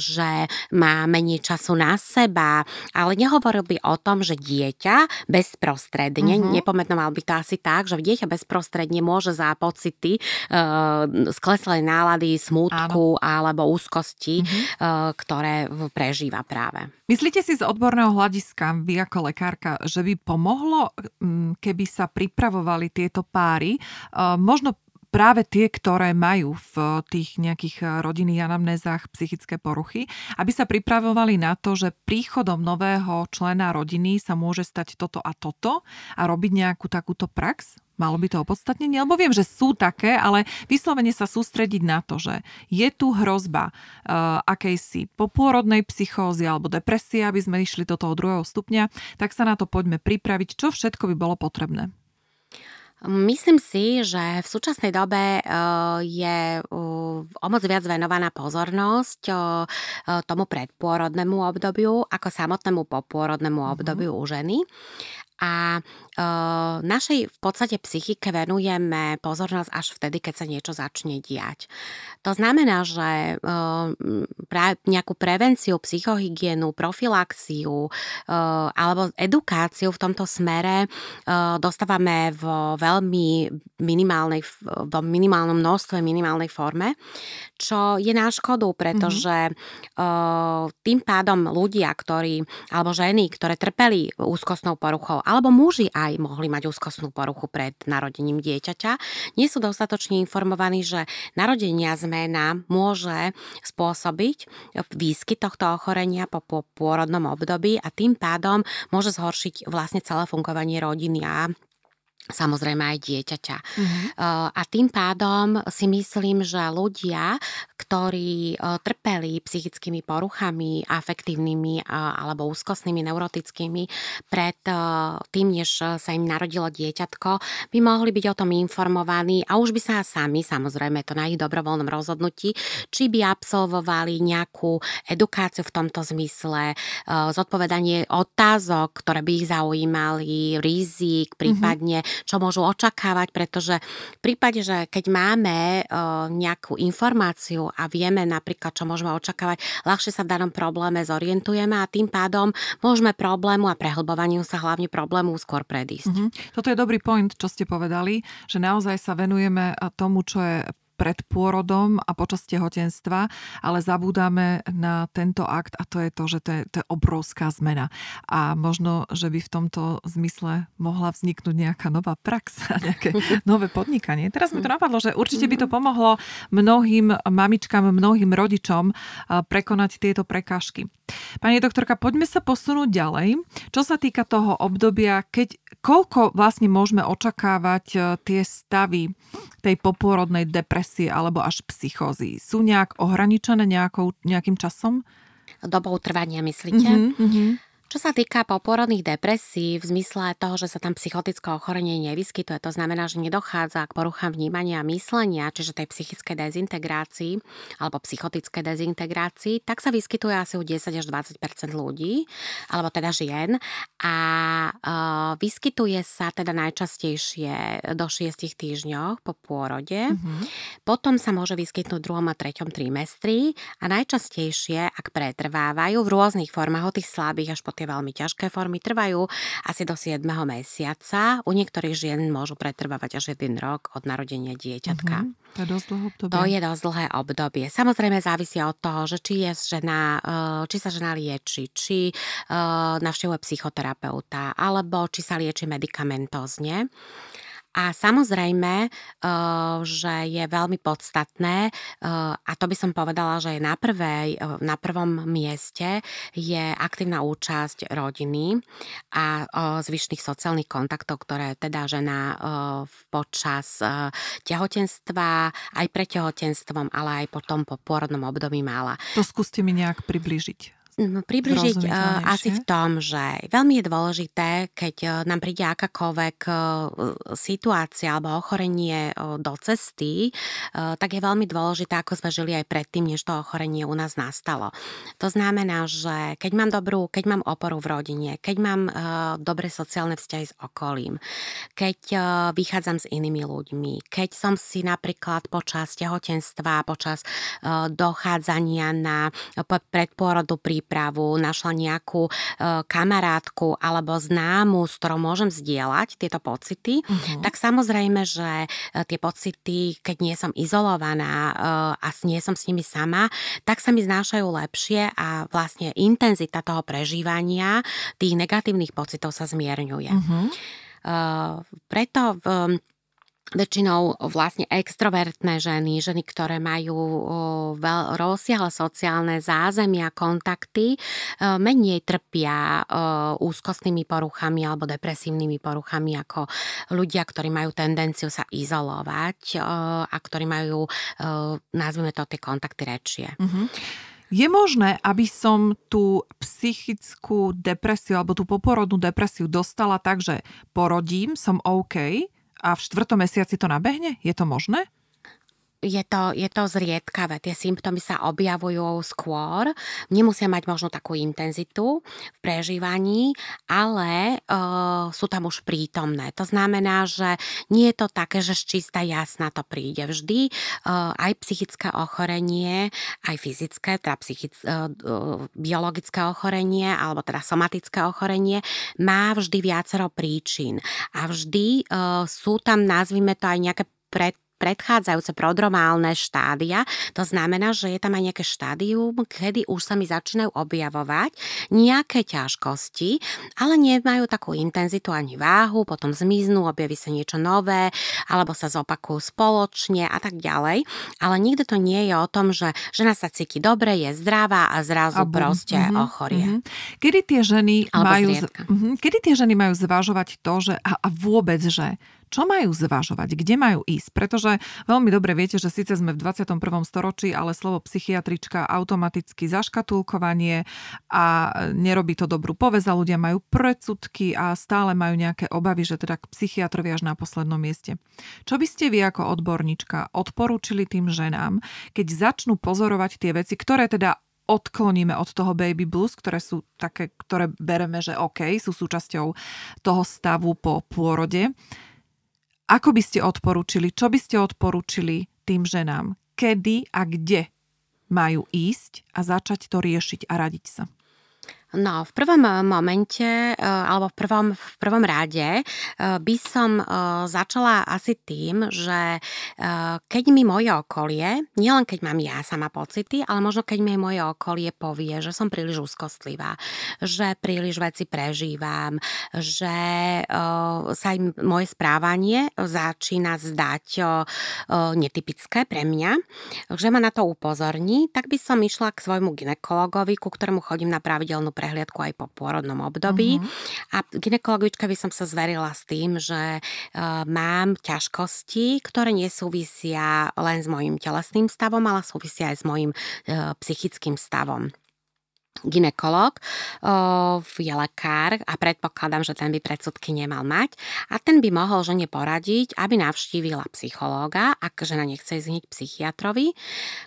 že má menej času na seba, ale nehovoril by o tom, že dieťa bezprostredne, uh-huh. nepomenoval by to asi tak, že dieťa bezprostredne môže za pocity uh, skleslej nálady, smútku Áno. alebo úzkosti, uh, ktoré prežíva práve. Myslíte si z odborného hľadiska, vy ako lekárka, že by pomohlo, mm, keby sa pripravovali tieto páry, možno práve tie, ktoré majú v tých nejakých rodinných anamnézach psychické poruchy, aby sa pripravovali na to, že príchodom nového člena rodiny sa môže stať toto a toto a robiť nejakú takúto prax? Malo by to opodstatnenie? Lebo viem, že sú také, ale vyslovene sa sústrediť na to, že je tu hrozba uh, akejsi popôrodnej psychózy alebo depresie, aby sme išli do toho druhého stupňa, tak sa na to poďme pripraviť. Čo všetko by bolo potrebné? Myslím si, že v súčasnej dobe je o moc viac venovaná pozornosť tomu predpôrodnému obdobiu ako samotnému popôrodnému mhm. obdobiu mm-hmm. u ženy a e, našej v podstate psychike venujeme pozornosť až vtedy, keď sa niečo začne diať. To znamená, že e, nejakú prevenciu, psychohygienu, profilaxiu e, alebo edukáciu v tomto smere dostávame vo veľmi minimálnej, vo minimálnom množstve, minimálnej forme, čo je na škodu, pretože mm-hmm. tým pádom ľudia, ktorí, alebo ženy, ktoré trpeli úzkostnou poruchou, alebo muži aj mohli mať úzkostnú poruchu pred narodením dieťaťa, nie sú dostatočne informovaní, že narodenia zmena môže spôsobiť výskyt tohto ochorenia po, pôrodnom období a tým pádom môže zhoršiť vlastne celé fungovanie rodiny a samozrejme aj dieťaťa. Mm-hmm. A tým pádom si myslím, že ľudia, ktorí trpeli psychickými poruchami, afektívnymi alebo úzkostnými, neurotickými pred tým, než sa im narodilo dieťatko, by mohli byť o tom informovaní a už by sa sami, samozrejme to na ich dobrovoľnom rozhodnutí, či by absolvovali nejakú edukáciu v tomto zmysle, zodpovedanie otázok, ktoré by ich zaujímali, rizik, mhm. prípadne mm-hmm čo môžu očakávať, pretože v prípade, že keď máme nejakú informáciu a vieme napríklad, čo môžeme očakávať, ľahšie sa v danom probléme zorientujeme a tým pádom môžeme problému a prehlbovaniu sa hlavne problému skôr predísť. Mm-hmm. Toto je dobrý point, čo ste povedali, že naozaj sa venujeme tomu, čo je pred pôrodom a počas tehotenstva, ale zabúdame na tento akt a to je to, že to je, to je obrovská zmena. A možno, že by v tomto zmysle mohla vzniknúť nejaká nová prax a nejaké nové podnikanie. Teraz mi to napadlo, že určite by to mhm. pomohlo mnohým mamičkám, mnohým rodičom prekonať tieto prekážky. Pani doktorka, poďme sa posunúť ďalej. Čo sa týka toho obdobia, keď, koľko vlastne môžeme očakávať e, tie stavy tej popôrodnej depresie alebo až psychózy? Sú nejak ohraničené nejakou, nejakým časom? Dobou trvania, myslíte? Mm-hmm, čo sa týka poporodných depresí, v zmysle toho, že sa tam psychotické ochorenie nevyskytuje, to znamená, že nedochádza k poruchám vnímania a myslenia, čiže tej psychickej dezintegrácii alebo psychotické dezintegrácii, tak sa vyskytuje asi u 10 až 20% ľudí, alebo teda žien. A uh, vyskytuje sa teda najčastejšie do 6 týždňoch po pôrode. Mm-hmm. Potom sa môže vyskytnúť v druhom a treťom trimestri a najčastejšie, ak pretrvávajú v rôznych formách, od tých slabých až po tie veľmi ťažké formy trvajú asi do 7. mesiaca. U niektorých žien môžu pretrvávať až jeden rok od narodenia dieťatka. Uh-huh. To je dosť dlhé obdobie. To je dosť dlhé obdobie. Samozrejme závisí od toho, že či je žena, eh, či sa žena lieči, či eh, navštevuje psychoterapeuta, alebo či sa lieči medikamentozne. A samozrejme, eh, že je veľmi podstatné, eh, a to by som povedala, že je na, prvej, eh, na prvom mieste, je aktívna účasť rodiny a zvyšných sociálnych kontaktov, ktoré teda žena počas tehotenstva, aj pre tehotenstvom, ale aj potom po pôrodnom období mala. To skúste mi nejak približiť približiť asi v tom, že veľmi je dôležité, keď nám príde akákoľvek situácia alebo ochorenie do cesty, tak je veľmi dôležité, ako sme žili aj predtým, než to ochorenie u nás nastalo. To znamená, že keď mám dobrú, keď mám oporu v rodine, keď mám dobré sociálne vzťahy s okolím, keď vychádzam s inými ľuďmi, keď som si napríklad počas tehotenstva, počas dochádzania na predpôrodu prípravu prípravu, našla nejakú e, kamarátku alebo známu, s ktorou môžem zdieľať tieto pocity, uh-huh. tak samozrejme, že e, tie pocity, keď nie som izolovaná e, a nie som s nimi sama, tak sa mi znášajú lepšie a vlastne intenzita toho prežívania tých negatívnych pocitov sa zmierňuje. Uh-huh. preto v väčšinou vlastne extrovertné ženy, ženy, ktoré majú veľ, rozsiahle sociálne zázemia, kontakty, e, menej trpia e, úzkostnými poruchami alebo depresívnymi poruchami ako ľudia, ktorí majú tendenciu sa izolovať e, a ktorí majú, nazvime to, tie kontakty rečie. Mm-hmm. Je možné, aby som tú psychickú depresiu alebo tú poporodnú depresiu dostala tak, že porodím, som OK, a v štvrtom mesiaci to nabehne? Je to možné? Je to, je to zriedkavé. Tie symptómy sa objavujú skôr. Nemusia mať možno takú intenzitu v prežívaní, ale uh, sú tam už prítomné. To znamená, že nie je to také, že z čistá jasná to príde. Vždy uh, aj psychické ochorenie, aj fyzické, teda psychic, uh, biologické ochorenie alebo teda somatické ochorenie má vždy viacero príčin. A vždy uh, sú tam, nazvime to aj nejaké pred predchádzajúce prodromálne štádia. To znamená, že je tam aj nejaké štádium, kedy už sa mi začínajú objavovať nejaké ťažkosti, ale nemajú takú intenzitu ani váhu, potom zmiznú, objaví sa niečo nové, alebo sa zopakujú spoločne a tak ďalej. Ale nikdy to nie je o tom, že žena sa cíti dobre, je zdravá a zrazu a proste mm-hmm, ochorie. Mm-hmm. Kedy tie ženy majú, mm-hmm, kedy tie ženy majú zvažovať to, že a, a vôbec, že čo majú zvažovať, kde majú ísť. Pretože veľmi dobre viete, že síce sme v 21. storočí, ale slovo psychiatrička automaticky zaškatulkovanie a nerobí to dobrú poveza. Ľudia majú predsudky a stále majú nejaké obavy, že teda k psychiatrovi až na poslednom mieste. Čo by ste vy ako odborníčka odporúčili tým ženám, keď začnú pozorovať tie veci, ktoré teda odkloníme od toho baby blues, ktoré sú také, ktoré bereme, že OK, sú súčasťou toho stavu po pôrode. Ako by ste odporúčili, čo by ste odporúčili tým ženám, kedy a kde majú ísť a začať to riešiť a radiť sa? No, v prvom eh, momente, eh, alebo v prvom, v prvom rade eh, by som začala asi tým, že keď mi moje okolie, nielen keď mám ja sama pocity, ale možno keď mi moje okolie povie, že som príliš úzkostlivá, že príliš veci prežívam, že sa im moje správanie začína zdať netypické pre mňa, že ma na to upozorní, tak by som išla k svojmu ginekologovi, ku ktorému chodím na pravidelnú prehliadku aj po pôrodnom období. Uh-huh. A ginekologička by som sa zverila s tým, že uh, mám ťažkosti, ktoré nesúvisia len s mojim telesným stavom, ale súvisia aj s mojim uh, psychickým stavom ginekolog je lekár a predpokladám, že ten by predsudky nemal mať. A ten by mohol žene poradiť, aby navštívila psychológa, ak žena nechce ísť hneď psychiatrovi,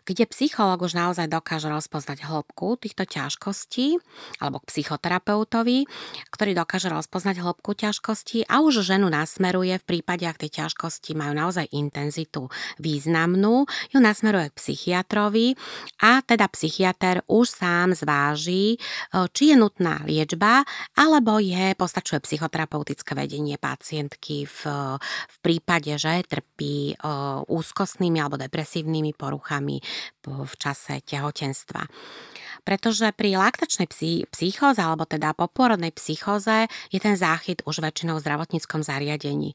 kde psychológ už naozaj dokáže rozpoznať hĺbku týchto ťažkostí alebo k psychoterapeutovi, ktorý dokáže rozpoznať hĺbku ťažkostí a už ženu nasmeruje v prípade, ak tie ťažkosti majú naozaj intenzitu významnú, ju nasmeruje k psychiatrovi a teda psychiatr už sám zváži zváži, e, či je nutná liečba, alebo je, postačuje psychoterapeutické vedenie pacientky v, v prípade, že trpí e, úzkostnými alebo depresívnymi poruchami v čase tehotenstva pretože pri laktačnej psychóze alebo teda poporodnej psychóze je ten záchyt už väčšinou v zdravotníckom zariadení.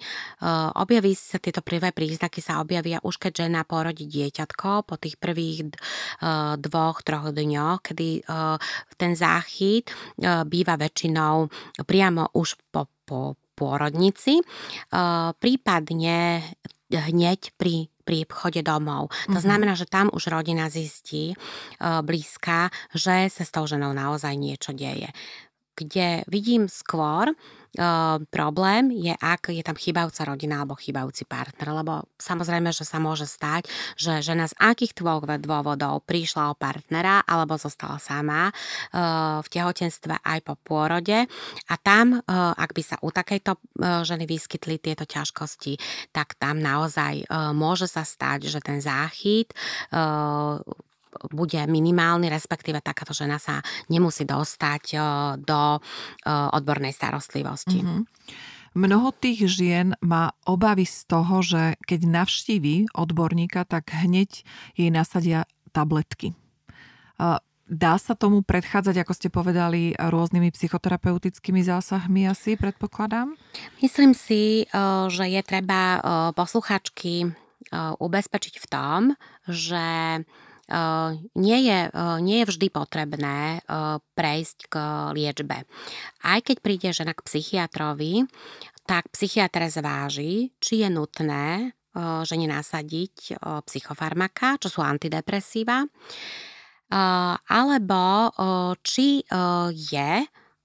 Objaví sa tieto prvé príznaky sa objavia už keď žena porodí dieťatko po tých prvých dvoch, troch dňoch, kedy ten záchyt býva väčšinou priamo už po, po pôrodnici, prípadne hneď pri pri vchode domov. Mm-hmm. To mhm. znamená, že tam už rodina zistí uh, blízka, že sa s tou ženou naozaj niečo deje. Kde vidím skôr, Ehm, problém je, ak je tam chýbajúca rodina alebo chýbajúci partner, lebo samozrejme, že sa môže stať, že žena z akých dôvodov prišla o partnera alebo zostala sama uh, v tehotenstve aj po pôrode. A tam, uh, ak by sa u takejto uh, ženy vyskytli tieto ťažkosti, tak tam naozaj môže sa stať, že ten záchyt bude minimálny, respektíve takáto žena sa nemusí dostať do odbornej starostlivosti. Mm-hmm. Mnoho tých žien má obavy z toho, že keď navštíví odborníka, tak hneď jej nasadia tabletky. Dá sa tomu predchádzať, ako ste povedali, rôznymi psychoterapeutickými zásahmi asi, predpokladám? Myslím si, že je treba posluchačky ubezpečiť v tom, že nie je, nie je vždy potrebné prejsť k liečbe. Aj keď príde žena k psychiatrovi, tak psychiatr zváži, či je nutné žene nasadiť psychofarmaka, čo sú antidepresíva, alebo či je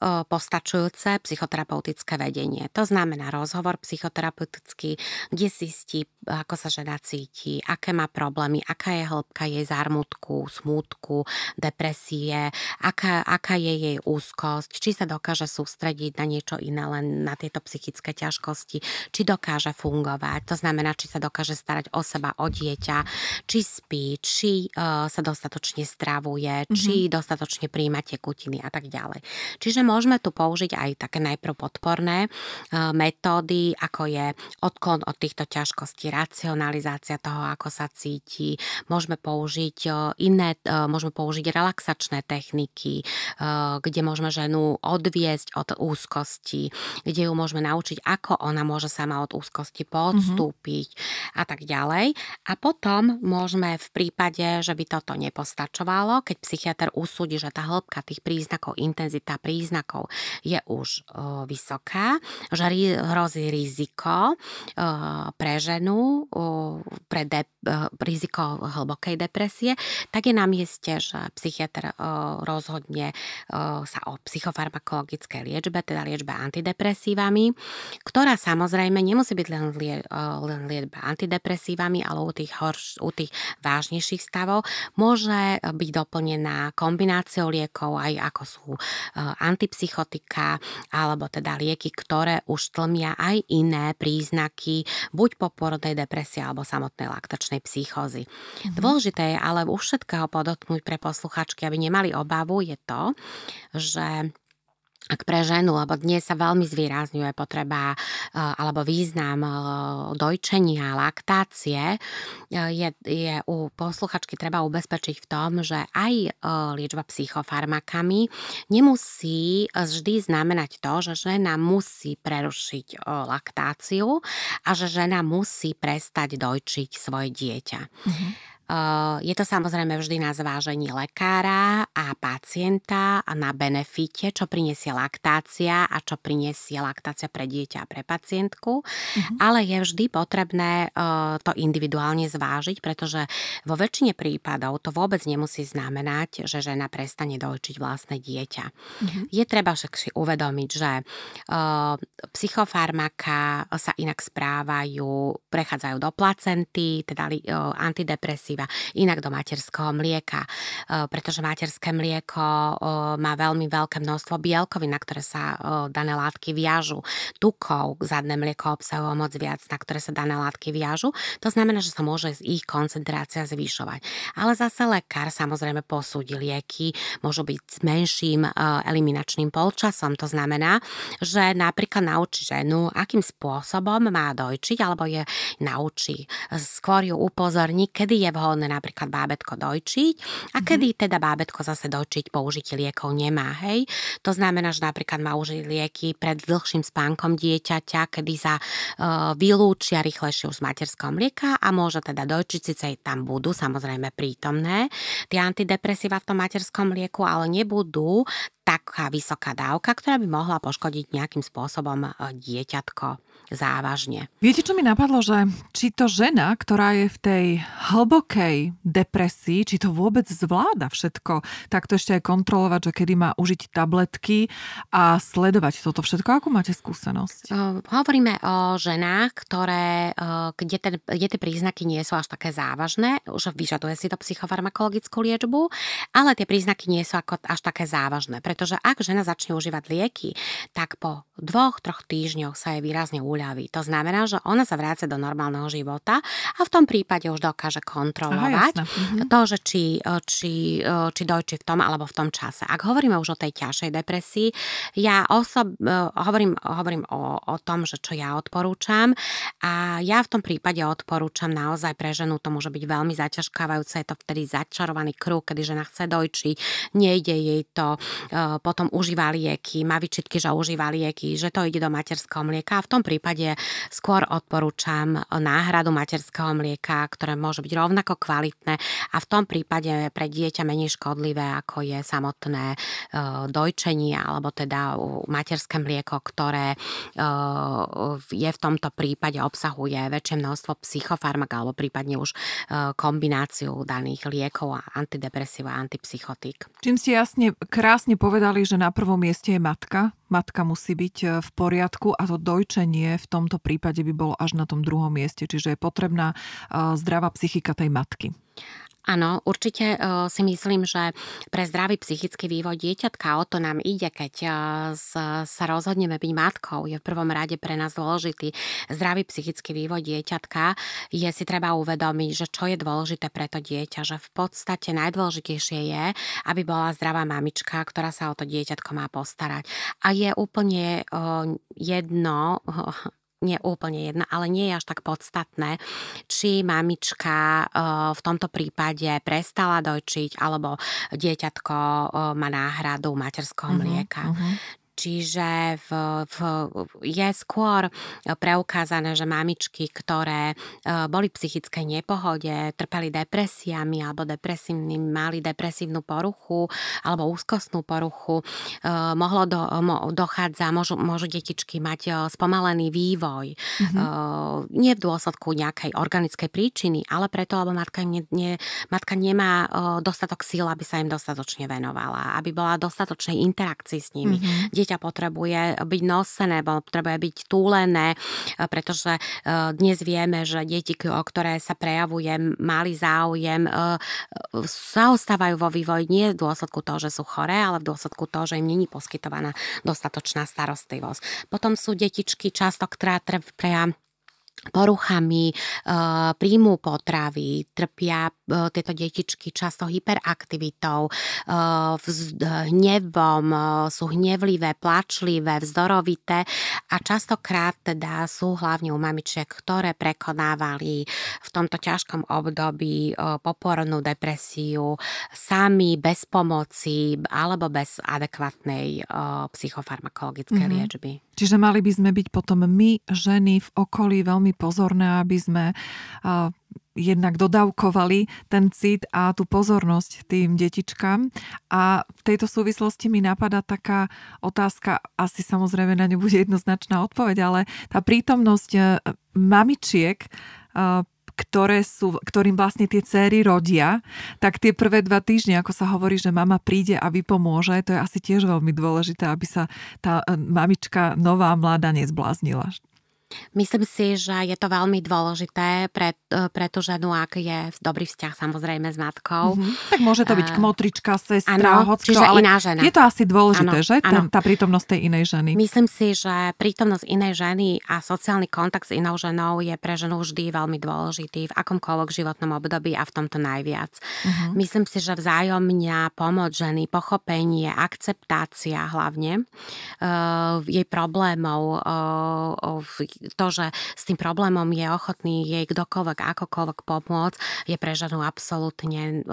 postačujúce psychoterapeutické vedenie. To znamená rozhovor psychoterapeutický, kde zistí, ako sa žena cíti, aké má problémy, aká je hĺbka jej zármutku, smútku, depresie, aká, aká je jej úzkosť, či sa dokáže sústrediť na niečo iné, len na tieto psychické ťažkosti, či dokáže fungovať, to znamená, či sa dokáže starať o seba, o dieťa, či spí, či uh, sa dostatočne stravuje, mm-hmm. či dostatočne príjma tekutiny a tak ďalej. Čiže môžeme tu použiť aj také najprv podporné e, metódy, ako je odklon od týchto ťažkostí, racionalizácia toho, ako sa cíti. Môžeme použiť e, iné, e, môžeme použiť relaxačné techniky, kde môžeme ženu odviesť od úzkosti, kde ju môžeme naučiť, ako ona môže sama od úzkosti podstúpiť mm-hmm. a tak ďalej. A potom môžeme v prípade, že by toto nepostačovalo, keď psychiatr usúdi, že tá hĺbka tých príznakov, intenzita príznakov znakov je už vysoká, že hrozí riziko pre ženu, pre de- riziko hlbokej depresie, tak je na mieste, že psychiatr rozhodne sa o psychofarmakologickej liečbe, teda liečbe antidepresívami, ktorá samozrejme nemusí byť len, lie- len liečba antidepresívami, ale u tých, horš- u tých vážnejších stavov môže byť doplnená kombináciou liekov, aj ako sú antipsychotika alebo teda lieky, ktoré už tlmia aj iné príznaky buď poporodnej depresie alebo samotnej laktačnej psychózy. Mm-hmm. Dôležité je ale u všetkého podotknúť pre posluchačky, aby nemali obavu, je to, že ak pre ženu, lebo dnes sa veľmi zvýrazňuje potreba e, alebo význam e, dojčenia, laktácie, e, je, je u posluchačky treba ubezpečiť v tom, že aj liečba psychofarmakami nemusí vždy znamenať to, že žena musí prerušiť laktáciu a že žena musí prestať dojčiť svoje dieťa. Mm-hmm. Je to samozrejme vždy na zvážení lekára a pacienta a na benefite, čo prinesie laktácia a čo prinesie laktácia pre dieťa a pre pacientku, mm-hmm. ale je vždy potrebné to individuálne zvážiť, pretože vo väčšine prípadov to vôbec nemusí znamenať, že žena prestane dojčiť vlastné dieťa. Mm-hmm. Je treba však si uvedomiť, že psychofarmaka sa inak správajú, prechádzajú do placenty, teda antidepresívne používa inak do materského mlieka, e, pretože materské mlieko e, má veľmi veľké množstvo bielkovín, na ktoré sa e, dané látky viažu. Tukov zadné mlieko obsahuje moc viac, na ktoré sa dané látky viažu. To znamená, že sa môže ich koncentrácia zvyšovať. Ale zase lekár samozrejme posúdi lieky, môžu byť s menším eliminačným polčasom. To znamená, že napríklad naučí ženu, akým spôsobom má dojčiť, alebo je naučí. Skôr ju upozorní, kedy je vhodné vhodné napríklad bábetko dojčiť a mhm. kedy teda bábetko zase dojčiť použitie liekov nemá, hej. To znamená, že napríklad má užiť lieky pred dlhším spánkom dieťaťa, kedy sa uh, vylúčia rýchlejšie už z materského mlieka a môže teda dojčiť, síce tam budú samozrejme prítomné tie antidepresíva v tom materskom mlieku, ale nebudú taká vysoká dávka, ktorá by mohla poškodiť nejakým spôsobom e, dieťatko závažne. Viete, čo mi napadlo, že či to žena, ktorá je v tej hlbokej depresii, či to vôbec zvláda všetko, tak to ešte aj kontrolovať, že kedy má užiť tabletky a sledovať toto všetko. Ako máte skúsenosť? Uh, hovoríme o ženách, ktoré, uh, kde, ten, kde tie príznaky nie sú až také závažné, už vyžaduje si to psychofarmakologickú liečbu, ale tie príznaky nie sú ako až také závažné pretože ak žena začne užívať lieky, tak po dvoch, troch týždňoch sa jej výrazne uľaví. To znamená, že ona sa vráca do normálneho života a v tom prípade už dokáže kontrolovať Aha, mhm. to, že či, či, či dojčí v tom alebo v tom čase. Ak hovoríme už o tej ťažšej depresii, ja osob, hovorím, hovorím o, o tom, že čo ja odporúčam a ja v tom prípade odporúčam naozaj pre ženu, to môže byť veľmi zaťažkávajúce, je to vtedy začarovaný kruh, kedy žena chce dojčiť, nejde jej to, potom užíva lieky, má vyčitky, že užíva lieky, že to ide do materského mlieka a v tom prípade skôr odporúčam náhradu materského mlieka, ktoré môže byť rovnako kvalitné a v tom prípade pre dieťa menej škodlivé, ako je samotné dojčenie alebo teda materské mlieko, ktoré je v tomto prípade obsahuje väčšie množstvo psychofarmak alebo prípadne už kombináciu daných liekov a antidepresív a antipsychotík. Čím ste jasne, krásne povedali, že na prvom mieste je matka. Matka musí byť e, v poriadku a to dojčenie v tomto prípade by bolo až na tom druhom mieste, čiže je potrebná e, zdravá psychika tej matky. Áno, určite uh, si myslím, že pre zdravý psychický vývoj dieťatka o to nám ide, keď uh, sa rozhodneme byť matkou. Je v prvom rade pre nás dôležitý zdravý psychický vývoj dieťatka. Je si treba uvedomiť, že čo je dôležité pre to dieťa, že v podstate najdôležitejšie je, aby bola zdravá mamička, ktorá sa o to dieťatko má postarať. A je úplne uh, jedno, nie úplne jedna, ale nie je až tak podstatné, či mamička eh, v tomto prípade prestala dojčiť alebo dieťatko eh, má náhradu materského mhm, mlieka. Uh-huh. Čiže v, v, je skôr preukázané, že mamičky, ktoré e, boli v psychickej nepohode, trpeli depresiami alebo depresívnym, mali depresívnu poruchu alebo úzkostnú poruchu, e, mohlo do, dochádza, môžu, môžu detičky mať e, spomalený vývoj. Mm-hmm. Nie v dôsledku nejakej organickej príčiny, ale preto, lebo matka, ne, ne, matka nemá dostatok síl, aby sa im dostatočne venovala, aby bola dostatočnej interakcii s nimi. Mm-hmm dieťa potrebuje byť nosené, potrebuje byť túlené, e, pretože e, dnes vieme, že deti, o ktoré sa prejavuje malý záujem, e, zaostávajú vo vývoji nie v dôsledku toho, že sú choré, ale v dôsledku toho, že im není poskytovaná dostatočná starostlivosť. Potom sú detičky často, ktoré trpia poruchami e, príjmu potravy, trpia e, tieto detičky často hyperaktivitou, e, hnevom, sú hnevlivé, plačlivé, vzdorovité a častokrát teda sú hlavne u mamičiek, ktoré prekonávali v tomto ťažkom období popornú depresiu sami, bez pomoci alebo bez adekvátnej psychofarmakologickej mm-hmm. liečby. Čiže mali by sme byť potom my, ženy v okolí, veľmi pozorné, aby sme jednak dodávkovali ten cit a tú pozornosť tým detičkám. A v tejto súvislosti mi napadá taká otázka, asi samozrejme na ňu bude jednoznačná odpoveď, ale tá prítomnosť e, mamičiek ktoré sú, ktorým vlastne tie céry rodia, tak tie prvé dva týždne, ako sa hovorí, že mama príde a vypomôže, to je asi tiež veľmi dôležité, aby sa tá e, mamička nová, mladá nezbláznila. Myslím si, že je to veľmi dôležité pre, pre tú ženu, ak je dobrý vzťah samozrejme s matkou. Mm-hmm. Tak môže to byť uh, kmotrička, sestra, ano, hocko, čiže ale iná žena. je to asi dôležité, ano, že? Ano. Tá, tá prítomnosť tej inej ženy. Myslím si, že prítomnosť inej ženy a sociálny kontakt s inou ženou je pre ženu vždy veľmi dôležitý v akomkoľvek životnom období a v tomto najviac. Mm-hmm. Myslím si, že vzájomná pomoc ženy, pochopenie, akceptácia hlavne uh, jej problémov, uh, to, že s tým problémom je ochotný jej kdokoľvek, akokoľvek pomôcť, je pre ženu absolútne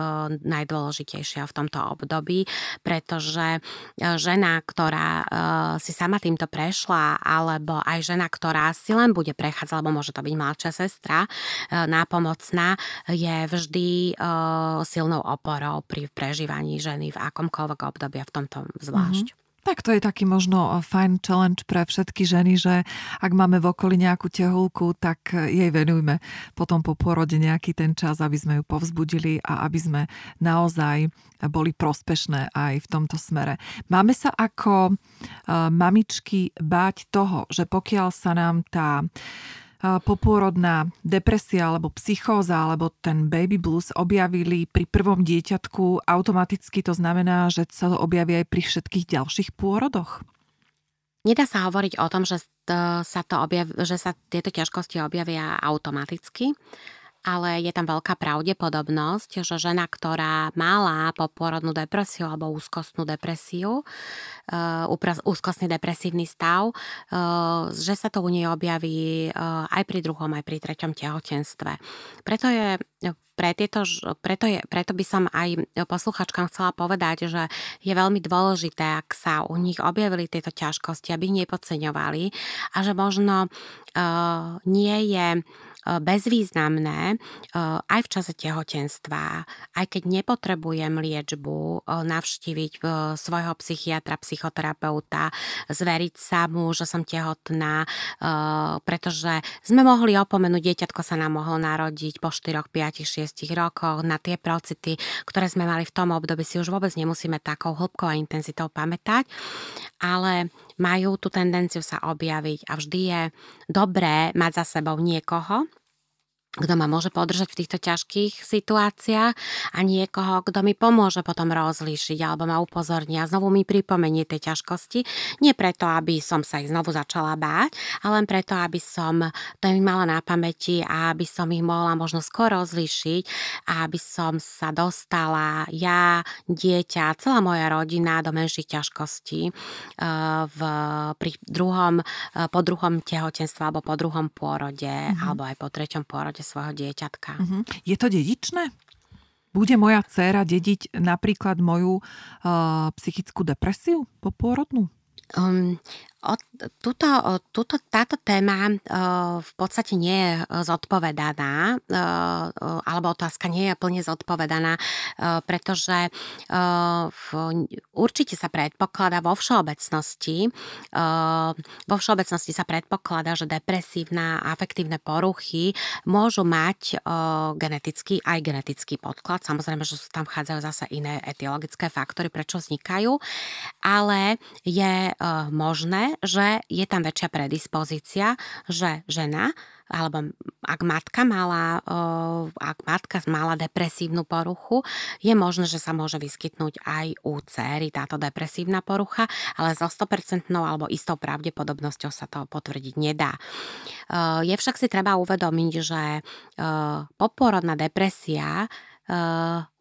najdôležitejšia v tomto období, pretože e, žena, ktorá e, si sama týmto prešla, alebo aj žena, ktorá si len bude prechádzať, alebo môže to byť mladšia sestra, e, nápomocná, je vždy silnou oporou pri prežívaní ženy v akomkoľvek období a v tomto zvlášť. Mm-hmm. Tak to je taký možno fajn challenge pre všetky ženy, že ak máme v okolí nejakú tehulku, tak jej venujme potom po porode nejaký ten čas, aby sme ju povzbudili a aby sme naozaj boli prospešné aj v tomto smere. Máme sa ako mamičky báť toho, že pokiaľ sa nám tá popôrodná depresia alebo psychóza alebo ten baby blues objavili pri prvom dieťatku, automaticky to znamená, že sa to objaví aj pri všetkých ďalších pôrodoch? Nedá sa hovoriť o tom, že sa, to objav, že sa tieto ťažkosti objavia automaticky ale je tam veľká pravdepodobnosť, že žena, ktorá mala popôrodnú depresiu alebo úzkostnú depresiu, uh, úzkostný depresívny stav, uh, že sa to u nej objaví uh, aj pri druhom, aj pri treťom tehotenstve. Preto je pre tieto, preto, je, preto by som aj posluchačkám chcela povedať, že je veľmi dôležité, ak sa u nich objavili tieto ťažkosti, aby ich nepodceňovali a že možno uh, nie je E, bezvýznamné e, aj v čase tehotenstva, aj keď nepotrebujem liečbu, e, navštíviť svojho psychiatra, psychoterapeuta, zveriť sa mu, že som tehotná, pretože sme mohli opomenúť, dieťatko sa nám mohlo narodiť po 4, 5, 6 rokoch na tie procity, ktoré sme mali v tom období, si už vôbec nemusíme takou hĺbkou a intenzitou pamätať, ale majú tú tendenciu sa objaviť a vždy je dobré mať za sebou niekoho, kto ma môže podržať v týchto ťažkých situáciách a niekoho, kto mi pomôže potom rozlíšiť alebo ma upozorní a znovu mi pripomenie tie ťažkosti. Nie preto, aby som sa ich znovu začala báť, ale len preto, aby som to im mala na pamäti a aby som ich mohla možno skôr rozlíšiť a aby som sa dostala ja, dieťa, celá moja rodina do menších ťažkostí eh, v, pri druhom, eh, po druhom tehotenstve alebo po druhom pôrode mm-hmm. alebo aj po treťom pôrode svojho dieťatka. Uh-huh. Je to dedičné? Bude moja dcéra dediť napríklad moju uh, psychickú depresiu popôrodnú? Um, tuto, tuto, táto téma uh, v podstate nie je zodpovedaná, uh, alebo otázka nie je plne zodpovedaná, pretože v, určite sa predpokladá vo všeobecnosti, vo všeobecnosti sa predpokladá, že depresívna a afektívne poruchy môžu mať genetický aj genetický podklad. Samozrejme, že sú tam vchádzajú zase iné etiologické faktory, prečo vznikajú, ale je možné, že je tam väčšia predispozícia, že žena alebo ak matka mala, ak matka mala depresívnu poruchu, je možné, že sa môže vyskytnúť aj u céry táto depresívna porucha, ale so 100% alebo istou pravdepodobnosťou sa to potvrdiť nedá. Je však si treba uvedomiť, že poporodná depresia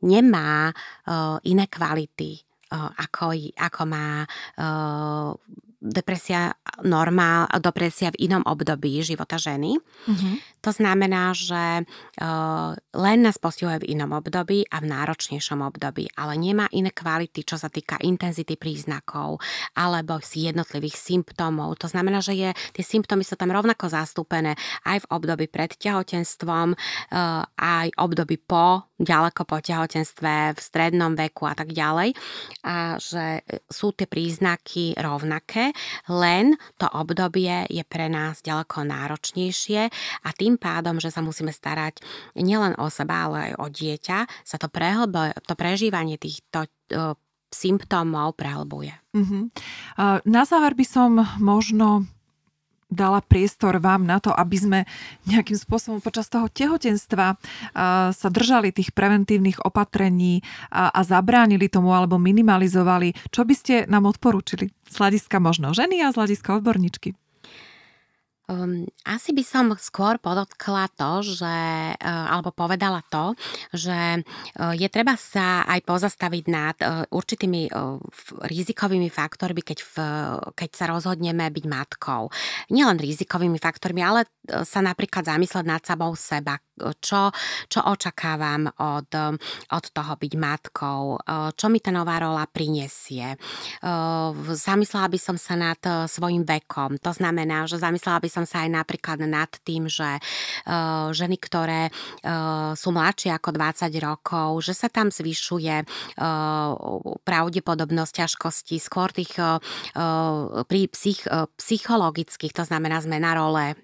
nemá iné kvality ako, ako má depresia normál, depresia v inom období života ženy. Mm-hmm. To znamená, že uh, len nás postihuje v inom období a v náročnejšom období, ale nemá iné kvality, čo sa týka intenzity príznakov alebo jednotlivých symptómov. To znamená, že je, tie symptómy sú tam rovnako zastúpené aj v období pred tehotenstvom, uh, aj období po, ďaleko po tehotenstve, v strednom veku a tak ďalej. A že sú tie príznaky rovnaké len to obdobie je pre nás ďaleko náročnejšie a tým pádom, že sa musíme starať nielen o seba, ale aj o dieťa, sa to, prehlbo, to prežívanie týchto symptómov prehlbuje. Uh-huh. Na záver by som možno dala priestor vám na to, aby sme nejakým spôsobom počas toho tehotenstva sa držali tých preventívnych opatrení a, zabránili tomu alebo minimalizovali. Čo by ste nám odporúčili z hľadiska možno ženy a z hľadiska odborníčky? Um, asi by som skôr podotkla to, že, uh, alebo povedala to, že uh, je treba sa aj pozastaviť nad uh, určitými uh, rizikovými faktormi, keď, v, keď sa rozhodneme byť matkou. Nielen rizikovými faktormi, ale uh, sa napríklad zamysleť nad samou seba, čo, čo očakávam od, od toho byť matkou, čo mi tá nová rola prinesie. Zamyslela by som sa nad svojim vekom, to znamená, že zamyslela by som sa aj napríklad nad tým, že ženy, ktoré sú mladšie ako 20 rokov, že sa tam zvyšuje pravdepodobnosť ťažkostí, skôr tých pri psych, psychologických, to znamená zmena role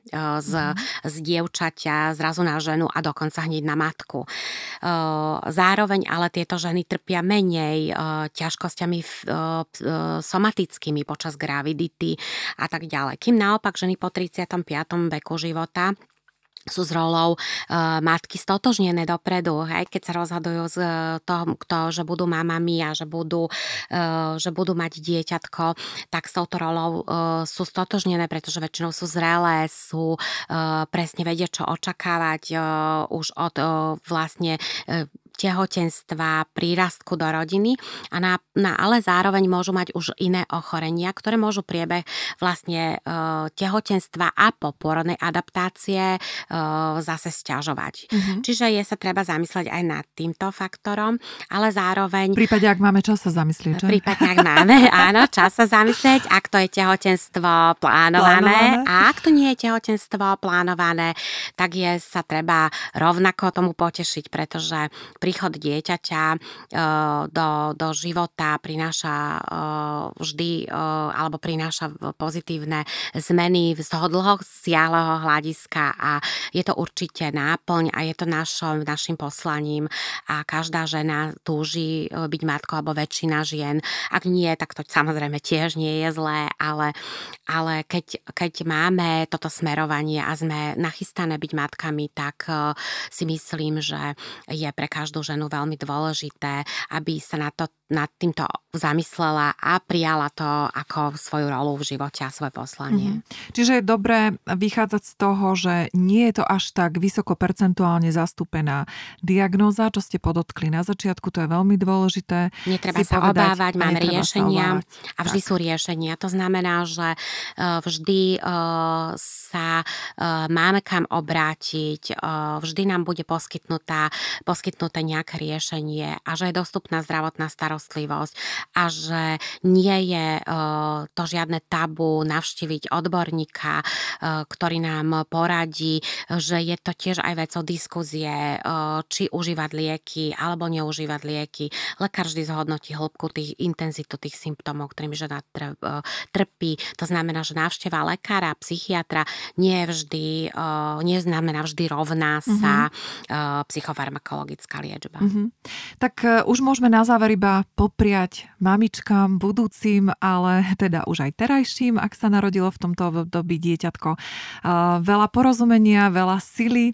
z, mm. z dievčaťa zrazu na ženu ženu a dokonca hneď na matku. Zároveň ale tieto ženy trpia menej ťažkosťami somatickými počas gravidity a tak ďalej. Kým naopak ženy po 35. veku života sú s rolou uh, matky stotožnené dopredu, hej, keď sa rozhodujú z uh, toho, kto, že budú mamami a že budú, uh, že budú mať dieťatko, tak s touto rolou uh, sú stotožnené, pretože väčšinou sú zrelé, sú uh, presne vedia, čo očakávať uh, už od uh, vlastne uh, tehotenstva, prírastku do rodiny, a na, na, ale zároveň môžu mať už iné ochorenia, ktoré môžu priebeh vlastne e, tehotenstva a poporodnej adaptácie e, zase stiažovať. Mm-hmm. Čiže je sa treba zamyslieť aj nad týmto faktorom, ale zároveň... V prípade, ak máme čas sa zamyslieť, že? V prípade, ak máme, áno, čas sa zamyslieť, ak to je tehotenstvo plánované, plánované. a ak to nie je tehotenstvo plánované, tak je sa treba rovnako tomu potešiť, pretože príchod dieťaťa e, do, do života prináša e, vždy e, alebo prináša pozitívne zmeny z toho dlho hľadiska a je to určite náplň a je to našom, našim poslaním a každá žena túži byť matkou alebo väčšina žien. Ak nie, tak to samozrejme tiež nie je zlé, ale, ale keď, keď máme toto smerovanie a sme nachystané byť matkami, tak si myslím, že je pre každú každú ženu veľmi dôležité, aby sa na to, nad týmto zamyslela a prijala to ako svoju rolu v živote a svoje poslanie. Mm-hmm. Čiže je dobré vychádzať z toho, že nie je to až tak vysoko percentuálne zastúpená diagnóza, čo ste podotkli na začiatku, to je veľmi dôležité. Netreba sa povedať, obávať, máme riešenia a vždy tak. sú riešenia. To znamená, že e, vždy e, sa e, máme kam obrátiť, vždy nám bude poskytnutá, poskytnuté nejaké riešenie a že je dostupná zdravotná starostlivosť a že nie je to žiadne tabu navštíviť odborníka, ktorý nám poradí, že je to tiež aj vecou diskuzie, či užívať lieky alebo neužívať lieky. Lekár vždy zhodnotí hĺbku tých intenzitu tých symptómov, ktorým žena trpí. To znamená, že návšteva lekára, psychiatra nie je vždy, nie znamená vždy rovná sa mm-hmm. psychofarmakologická liečba. Mm-hmm. Tak už môžeme na záver iba popriať mamičkám, budúcim, ale teda už aj terajším, ak sa narodilo v tomto období dieťatko. Veľa porozumenia, veľa sily,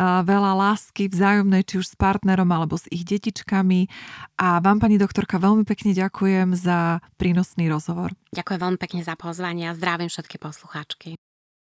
veľa lásky vzájomnej, či už s partnerom alebo s ich detičkami. A vám, pani doktorka, veľmi pekne ďakujem za prínosný rozhovor. Ďakujem veľmi pekne za pozvanie a zdravím všetky poslucháčky.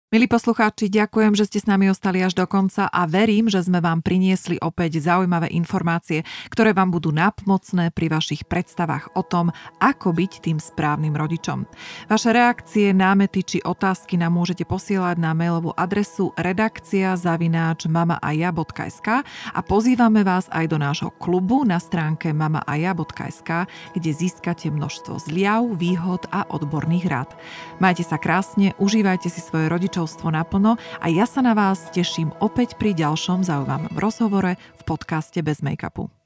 Milí poslucháči, ďakujem, že ste s nami ostali až do konca a verím, že sme vám priniesli opäť zaujímavé informácie, ktoré vám budú napmocné pri vašich predstavách o tom, ako byť tým správnym rodičom. Vaše reakcie, námety či otázky nám môžete posielať na mailovú adresu redakcia zavináč mamaaja.sk a pozývame vás aj do nášho klubu na stránke mamaaja.sk, kde získate množstvo zliav, výhod a odborných rád. Majte sa krásne, užívajte si svoje rodičov rodičovstvo naplno a ja sa na vás teším opäť pri ďalšom zaujímavom rozhovore v podcaste Bez make-upu.